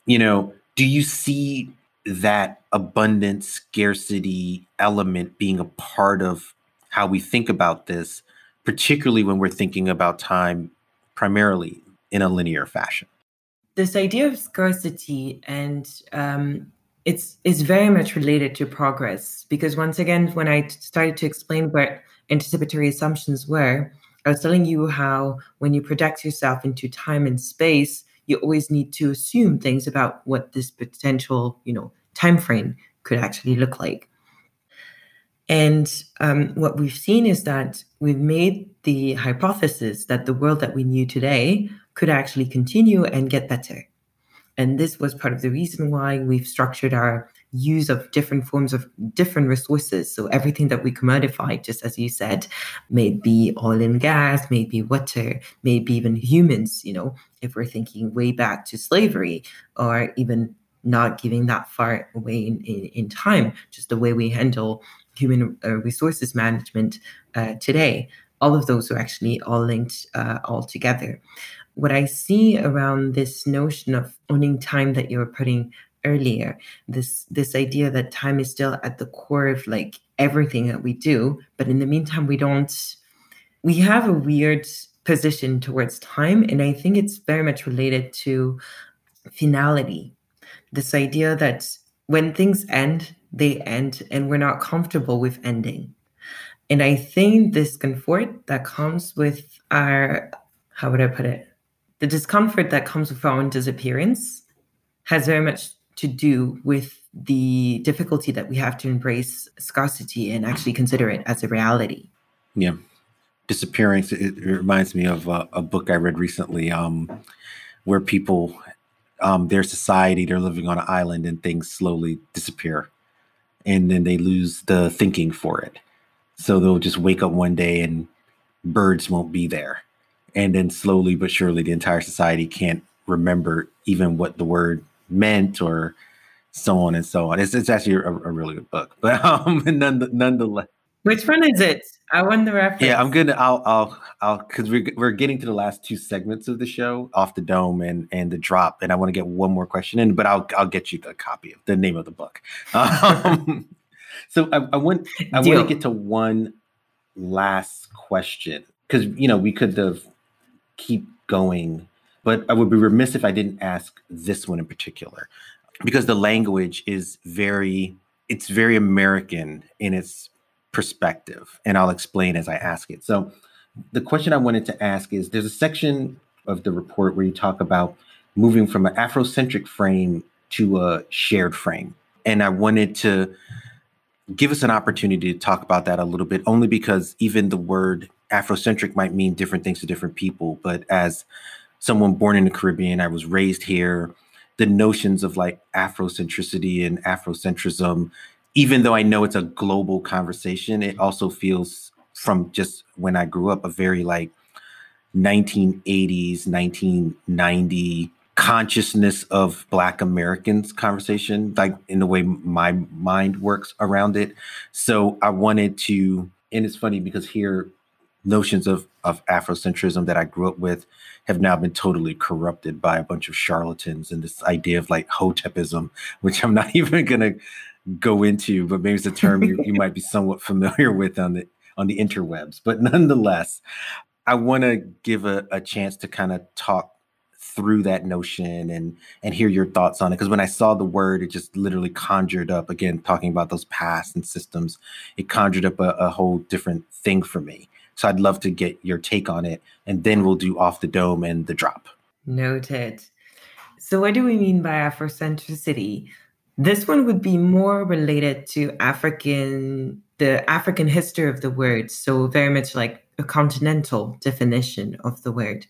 S1: you know, do you see that abundant scarcity element being a part of how we think about this, particularly when we're thinking about time primarily in a linear fashion?
S2: This idea of scarcity and um, it's it's very much related to progress because once again, when I started to explain what anticipatory assumptions were, I was telling you how when you project yourself into time and space, you always need to assume things about what this potential, you know, time frame could actually look like. And um, what we've seen is that we've made the hypothesis that the world that we knew today could actually continue and get better. And this was part of the reason why we've structured our use of different forms of different resources. So everything that we commodify, just as you said, may be oil and gas, maybe water, maybe even humans, you know, if we're thinking way back to slavery or even not giving that far away in, in, in time, just the way we handle human uh, resources management uh, today. All of those are actually all linked uh, all together. What I see around this notion of owning time that you were putting earlier this this idea that time is still at the core of like everything that we do but in the meantime we don't we have a weird position towards time and i think it's very much related to finality this idea that when things end, they end, and we're not comfortable with ending. And I think this comfort that comes with our, how would I put it? The discomfort that comes with our own disappearance has very much to do with the difficulty that we have to embrace scarcity and actually consider it as a reality.
S1: Yeah. Disappearance, it, it reminds me of a, a, book I read recently um, where people, um, their society, they're living on an island and things slowly disappear. And then they lose the thinking for it. So they'll just wake up one day and birds won't be there. And then slowly but surely, the entire society can't remember even what the word meant or so on and so on. It's, it's actually a, a really good book, but um, none, nonetheless.
S2: Which one is it? I won the reference.
S1: Yeah, I'm gonna. I'll. I'll. I'll. Because we're we're getting to the last two segments of the show, off the dome and and the drop, and I want to get one more question in, but I'll I'll get you the copy of the name of the book. Um, so I, I want I want to get to one last question because you know we could have keep going, but I would be remiss if I didn't ask this one in particular because the language is very it's very American in its perspective, and I'll explain as I ask it. So, the question I wanted to ask is: There's a section of the report where you talk about moving from an Afrocentric frame to a shared frame, and I wanted to give us an opportunity to talk about that a little bit, only because even the word Afrocentric might mean different things to different people. But as someone born in the Caribbean, I was raised here the notions of like Afrocentricity and Afrocentrism, even though I know it's a global conversation, it also feels from just when I grew up a very like 1980s, 1990 consciousness of Black Americans conversation, like in the way my mind works around it. So I wanted to, and it's funny because here notions of of Afrocentrism that I grew up with have now been totally corrupted by a bunch of charlatans and this idea of like hotepism, which I'm not even gonna go into, but maybe it's a term you, you might be somewhat familiar with on the on the interwebs. But nonetheless, I want to give a, a chance to kind of talk through that notion and and hear your thoughts on it because when i saw the word it just literally conjured up again talking about those past and systems it conjured up a, a whole different thing for me so I'd love to get your take on it. And then we'll do off the dome and the drop.
S2: Noted. So, what do we mean by Afrocentricity? This one would be more related to African, the African history of the word. So, very much like a continental definition of the word.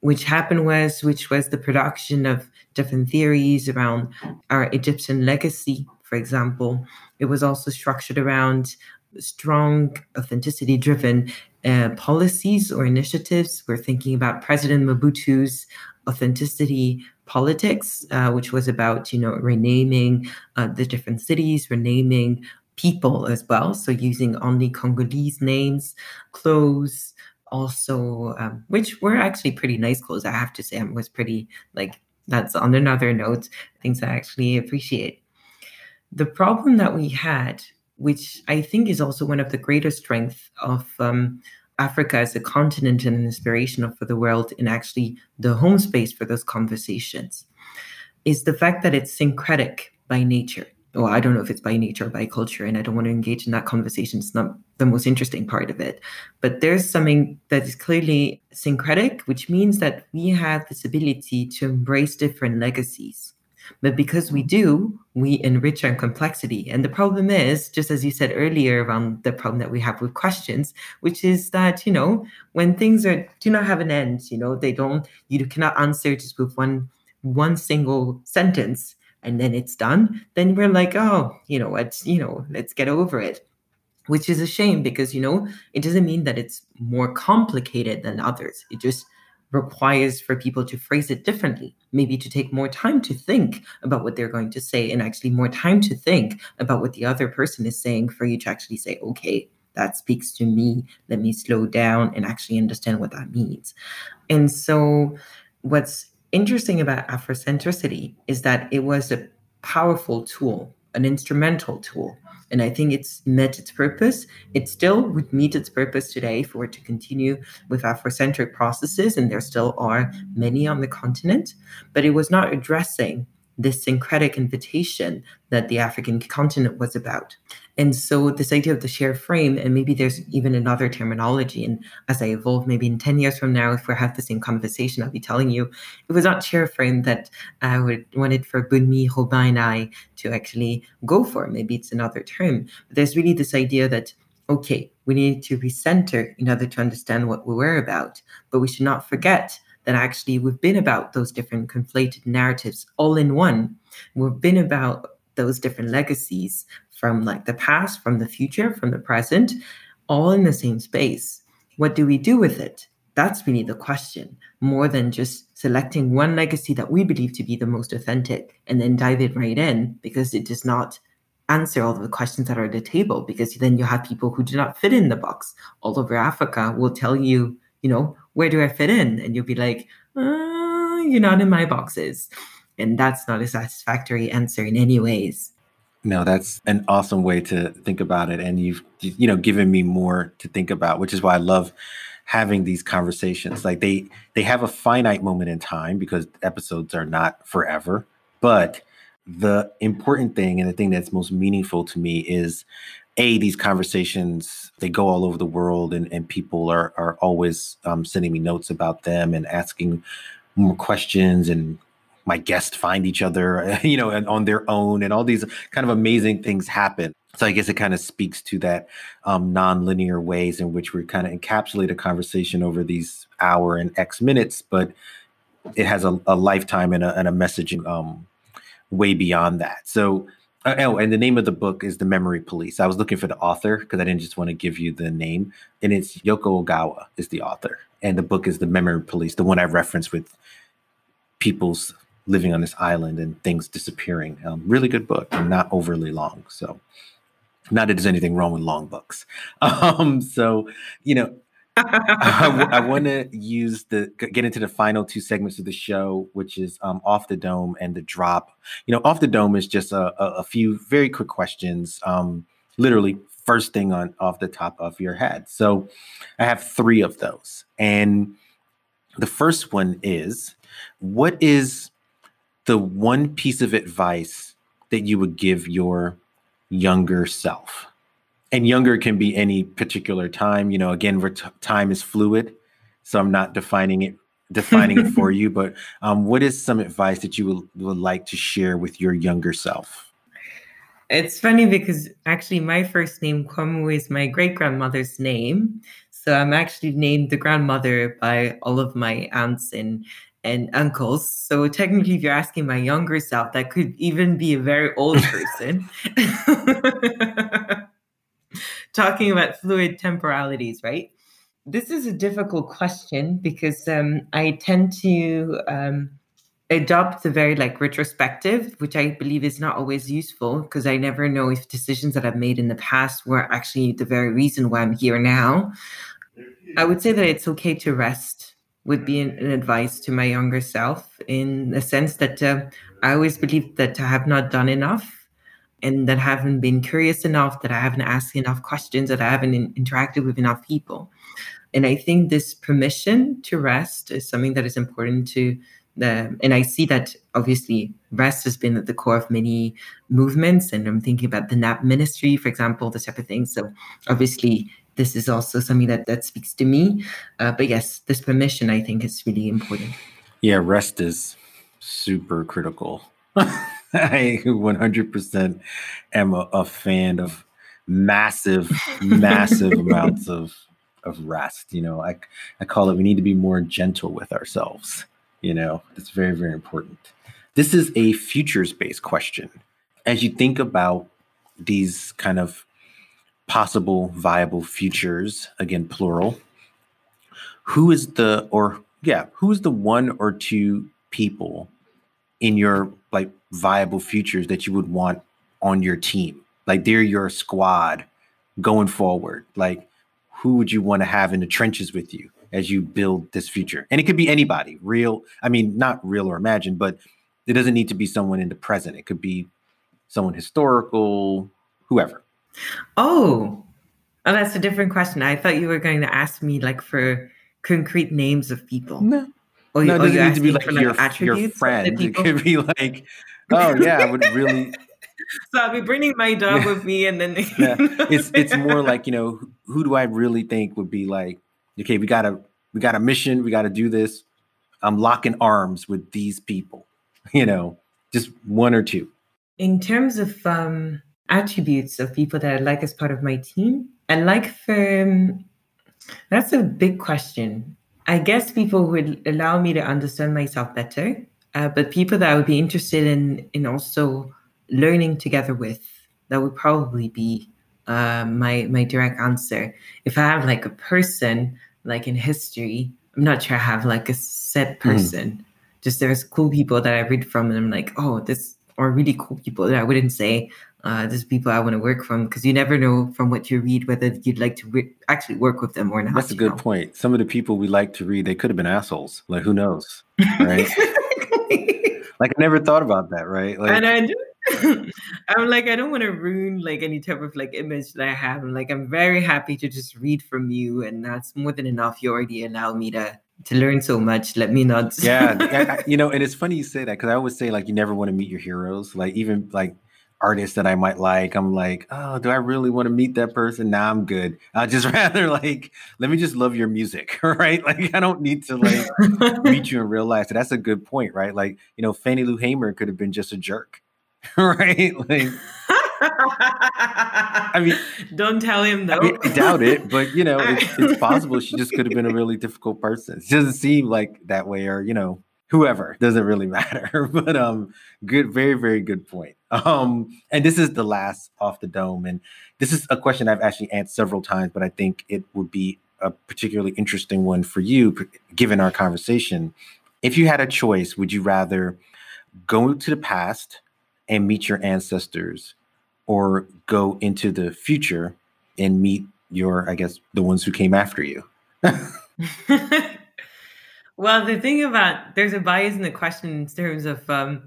S2: Which happened was, which was the production of different theories around our Egyptian legacy, for example. It was also structured around strong, authenticity driven uh, policies or initiatives. We're thinking about President Mobutu's authenticity politics, uh, which was about you know renaming uh, the different cities, renaming people as well. So using only Congolese names, clothes, also um, which were actually pretty nice clothes. I have to say, I was pretty like that's on another note. Things I actually appreciate. The problem that we had which I think is also one of the greatest strengths of um, Africa as a continent and an inspiration for the world and actually the home space for those conversations is the fact that it's syncretic by nature. Well, I don't know if it's by nature or by culture, and I don't want to engage in that conversation. It's not the most interesting part of it. But there's something that is clearly syncretic, which means that we have this ability to embrace different legacies but because we do, we enrich our complexity. And the problem is, just as you said earlier, around the problem that we have with questions, which is that, you know, when things are do not have an end, you know, they don't, you cannot answer just with one one single sentence and then it's done, then we're like, oh, you know what, you know, let's get over it. Which is a shame because, you know, it doesn't mean that it's more complicated than others. It just requires for people to phrase it differently, maybe to take more time to think about what they're going to say and actually more time to think about what the other person is saying for you to actually say, okay, that speaks to me. Let me slow down and actually understand what that means. And so, what's interesting about Afrocentricity is that it was a powerful tool, an instrumental tool and I think it's met its purpose. It still would meet its purpose today for it to continue with Afrocentric processes, and there still are many on the continent, but it was not addressing this syncretic invitation that the African continent was about. And so, this idea of the shared frame, and maybe there's even another terminology. And as I evolve, maybe in 10 years from now, if we have the same conversation, I'll be telling you it was not shared frame that uh, I would wanted for Bunmi, Robin, and I to actually go for. Maybe it's another term. But there's really this idea that, okay, we need to recenter in order to understand what we were about. But we should not forget that actually we've been about those different conflated narratives all in one. We've been about those different legacies from like the past, from the future, from the present, all in the same space. What do we do with it? That's really the question, more than just selecting one legacy that we believe to be the most authentic and then dive it right in because it does not answer all the questions that are at the table because then you have people who do not fit in the box all over Africa will tell you, you know, where do I fit in? And you'll be like, uh, you're not in my boxes. And that's not a satisfactory answer in any ways.
S1: No, that's an awesome way to think about it. And you've, you know, given me more to think about, which is why I love having these conversations. Like they, they have a finite moment in time because episodes are not forever, but the important thing and the thing that's most meaningful to me is a these conversations they go all over the world and, and people are are always um, sending me notes about them and asking more questions and my guests find each other you know and on their own and all these kind of amazing things happen so i guess it kind of speaks to that um, non-linear ways in which we kind of encapsulate a conversation over these hour and x minutes but it has a, a lifetime and a, and a messaging um, way beyond that. So, oh, and the name of the book is The Memory Police. I was looking for the author because I didn't just want to give you the name, and it's Yoko Ogawa is the author, and the book is The Memory Police, the one I referenced with people's living on this island and things disappearing. Um, really good book and not overly long. So, not that there's anything wrong with long books. Um, so, you know, I, want to use the get into the final two segments of the show, which is um, off the dome and the drop. You know, off the dome is just a, a, a few very quick questions, um, literally first thing on off the top of your head. So I have three of those, and the first one is, what is the one piece of advice that you would give your younger self? And younger can be any particular time. You know, again, t- time is fluid, so I'm not defining it defining it for you. But um, what is some advice that you would, would like to share with your younger self?
S2: It's funny because actually my first name Kwamou is my great grandmother's name. So I'm actually named the grandmother by all of my aunts and and uncles. So technically, if you're asking my younger self, that could even be a very old person. talking about fluid temporalities, right? This is a difficult question because um, I tend to um, adopt the very like retrospective, which I believe is not always useful because I never know if decisions that I've made in the past were actually the very reason why I'm here now. I would say that it's okay to rest would be an, an advice to my younger self in the sense that uh, I always believed that I have not done enough and that I haven't been curious enough, that I haven't asked enough questions, that I haven't in, interacted with enough people. And I think this permission to rest is something that is important to the, and I see that obviously rest has been at the core of many movements. And I'm thinking about the NAP ministry, for example, this type of thing. So obviously, this is also something that that speaks to me. Uh, but yes, this permission I think is really important.
S1: Yeah, rest is super critical. I 100% am a, a fan of massive, massive amounts of of rest. You know, I I call it we need to be more gentle with ourselves. You know, it's very very important. This is a futures based question. As you think about these kind of possible viable futures, again plural, who is the or yeah, who is the one or two people in your viable futures that you would want on your team? Like they're your squad going forward. Like who would you want to have in the trenches with you as you build this future? And it could be anybody, real, I mean, not real or imagined, but it doesn't need to be someone in the present. It could be someone historical, whoever.
S2: Oh, oh, that's a different question. I thought you were going to ask me like for concrete names of people.
S1: No, Oh, no, it oh, doesn't need to be like, your, your friend. It could be like oh yeah, I would really.
S2: so I'll be bringing my dog with me, and then
S1: yeah. it's it's more like you know who do I really think would be like okay we got a we got a mission we got to do this. I'm locking arms with these people, you know, just one or two.
S2: In terms of um, attributes of people that I like as part of my team, I like for um, that's a big question. I guess people would allow me to understand myself better, uh, but people that I would be interested in in also learning together with, that would probably be uh, my my direct answer. If I have like a person like in history, I'm not sure I have like a set mm-hmm. person. Mm. Just there's cool people that I read from, and I'm like, oh, this or really cool people that I wouldn't say uh, there's people I want to work from because you never know from what you read whether you'd like to re- actually work with them or not.
S1: That's a good
S2: know?
S1: point. Some of the people we like to read, they could have been assholes. Like who knows, right? Like I never thought about that, right? Like,
S2: and I, do, I'm like, I don't want to ruin like any type of like image that I have. I'm like, I'm very happy to just read from you, and that's more than enough. You already allow me to to learn so much. Let me not.
S1: yeah, I, you know, and it's funny you say that because I always say like you never want to meet your heroes. Like even like artists that I might like, I'm like, oh, do I really want to meet that person? Nah, I'm good. I'd just rather like, let me just love your music, right? Like, I don't need to like meet you in real life. So that's a good point, right? Like, you know, Fannie Lou Hamer could have been just a jerk, right? Like, I mean,
S2: don't tell him though. I, mean,
S1: I doubt it, but you know, it's, it's possible she just could have been a really difficult person. It doesn't seem like that way, or you know, whoever doesn't really matter but um good very very good point um and this is the last off the dome and this is a question i've actually answered several times but i think it would be a particularly interesting one for you given our conversation. If you had a choice would you rather go to the past and meet your ancestors or go into the future and meet your i guess the ones who came after you?
S2: Well, the thing about there's a bias in the question in terms of um,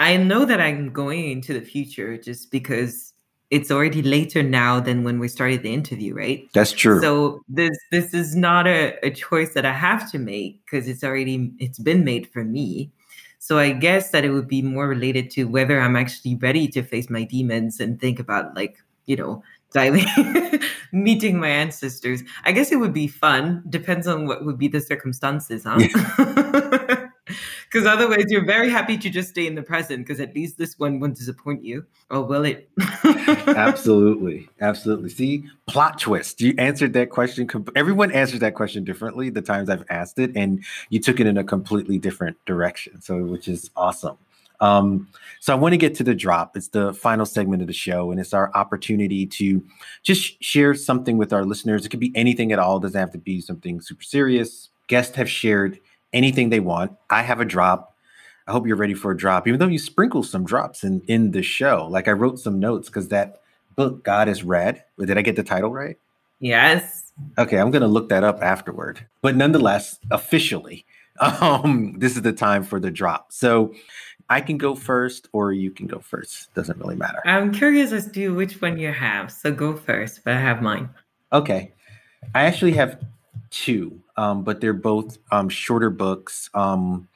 S2: I know that I'm going into the future just because it's already later now than when we started the interview, right?
S1: That's true.
S2: So this this is not a, a choice that I have to make because it's already it's been made for me. So I guess that it would be more related to whether I'm actually ready to face my demons and think about like, you know, diving meeting my ancestors. I guess it would be fun. Depends on what would be the circumstances, huh? Because otherwise, you're very happy to just stay in the present. Because at least this one won't disappoint you, or will it?
S1: absolutely, absolutely. See, plot twist. You answered that question. Everyone answered that question differently the times I've asked it, and you took it in a completely different direction. So, which is awesome. Um, so I want to get to the drop. It's the final segment of the show, and it's our opportunity to just share something with our listeners. It could be anything at all. It doesn't have to be something super serious. Guests have shared anything they want. I have a drop. I hope you're ready for a drop, even though you sprinkle some drops in in the show. Like I wrote some notes because that book, God is Red. Did I get the title right?
S2: Yes.
S1: Okay, I'm gonna look that up afterward. But nonetheless, officially, um, this is the time for the drop. So I can go first or you can go first. Doesn't really matter.
S2: I'm curious as to which one you have. So go first, but I have mine.
S1: Okay. I actually have two, um, but they're both um, shorter books. Um,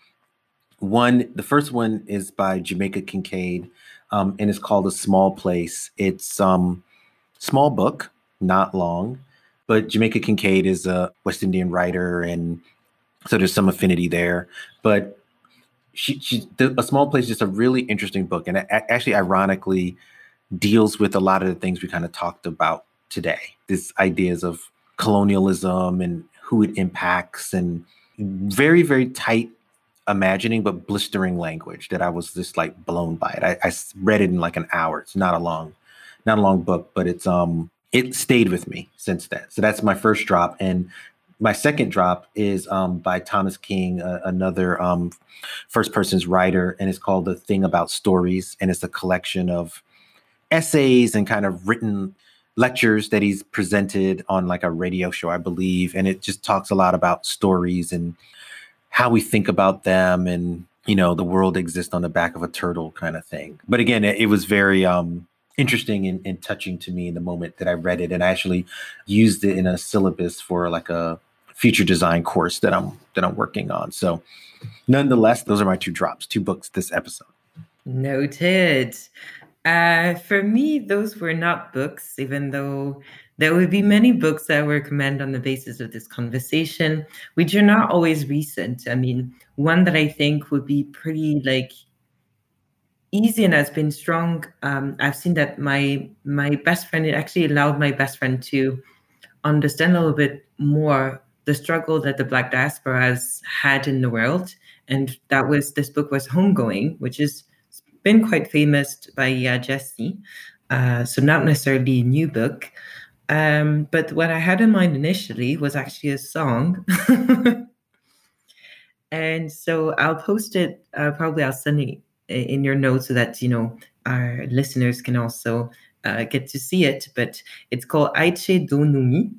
S1: one, the first one is by Jamaica Kincaid, um, and it's called A Small Place. It's um small book, not long, but Jamaica Kincaid is a West Indian writer, and so there's some affinity there. But she she a small place is just a really interesting book and it actually ironically deals with a lot of the things we kind of talked about today these ideas of colonialism and who it impacts and very very tight imagining but blistering language that i was just like blown by it. I, I read it in like an hour. It's not a long not a long book but it's um it stayed with me since then. So that's my first drop. And my second drop is um, by Thomas King, uh, another um, first person's writer, and it's called The Thing About Stories. And it's a collection of essays and kind of written lectures that he's presented on like a radio show, I believe. And it just talks a lot about stories and how we think about them and, you know, the world exists on the back of a turtle kind of thing. But again, it, it was very, um, interesting and, and, touching to me in the moment that I read it, and I actually used it in a syllabus for like a future design course that I'm that I'm working on. So, nonetheless, those are my two drops, two books this episode.
S2: Noted. Uh, for me, those were not books, even though there would be many books that I would recommend on the basis of this conversation, which are not always recent. I mean, one that I think would be pretty like easy and has been strong. Um, I've seen that my my best friend it actually allowed my best friend to understand a little bit more the struggle that the Black diaspora has had in the world, and that was this book was Homegoing, which has been quite famous by uh, Gyasi. Uh, so not necessarily a new book. Um, but what I had in mind initially was actually a song. and so I'll post it, uh, probably I'll send it in your notes so that, you know, our listeners can also uh, get to see it. But it's called Ai Tché Do Nu Mi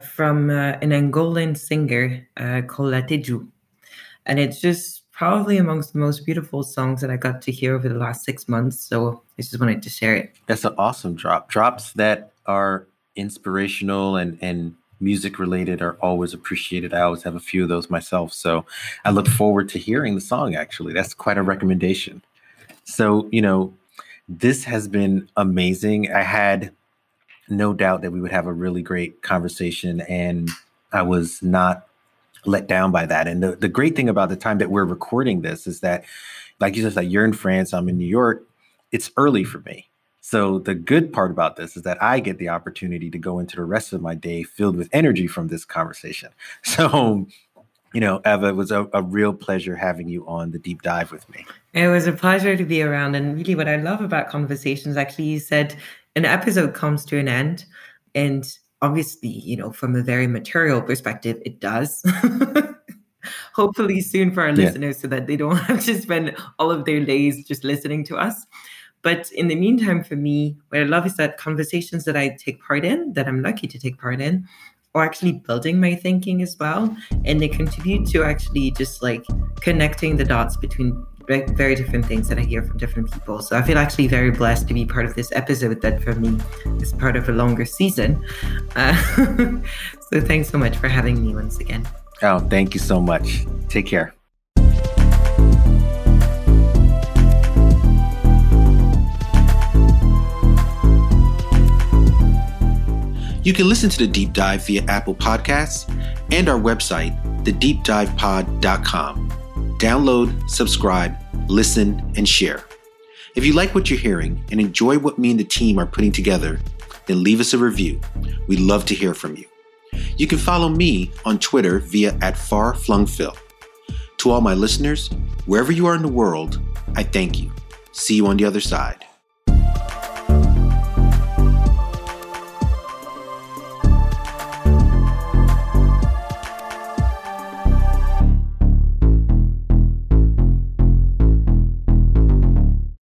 S2: from uh, an Angolan singer uh, called Latedjou. And it's just probably amongst the most beautiful songs that I got to hear over the last six months. So I just wanted to share it.
S1: That's an awesome drop. Drops that are inspirational and and music related are always appreciated. I always have a few of those myself. So I look forward to hearing the song actually. That's quite a recommendation. So, you know, this has been amazing. I had no doubt that we would have a really great conversation and I was not let down by that. And the, the great thing about the time that we're recording this is that, like you said, like you're in France, I'm in New York. It's early for me. So the good part about this is that I get the opportunity to go into the rest of my day filled with energy from this conversation. So, you know, Eva, it was a, a, real pleasure having you on the deep dive with me.
S2: It was a pleasure to be around. And really, what I love about conversations, actually, you said an episode comes to an end. And obviously, you know, from a very material perspective, it does. Hopefully, soon for our yeah. listeners so that they don't have to spend all of their days just listening to us. But in the meantime, for me, what I love is that conversations that I take part in, that I'm lucky to take part in, are actually building my thinking as well. And they contribute to actually just like connecting the dots between very different things that I hear from different people. So I feel actually very blessed to be part of this episode that for me is part of a longer season. Uh, so thanks so much for having me once again.
S1: Oh, thank you so much. Take care. You can listen to the deep dive via Apple Podcasts and our website, thedeepdivepod.com. Download, subscribe, listen, and share. If you like what you're hearing and enjoy what me and the team are putting together, then leave us a review. We'd love to hear from you. You can follow me on Twitter via at farflungphil. To all my listeners, wherever you are in the world, I thank you. See you on the other side.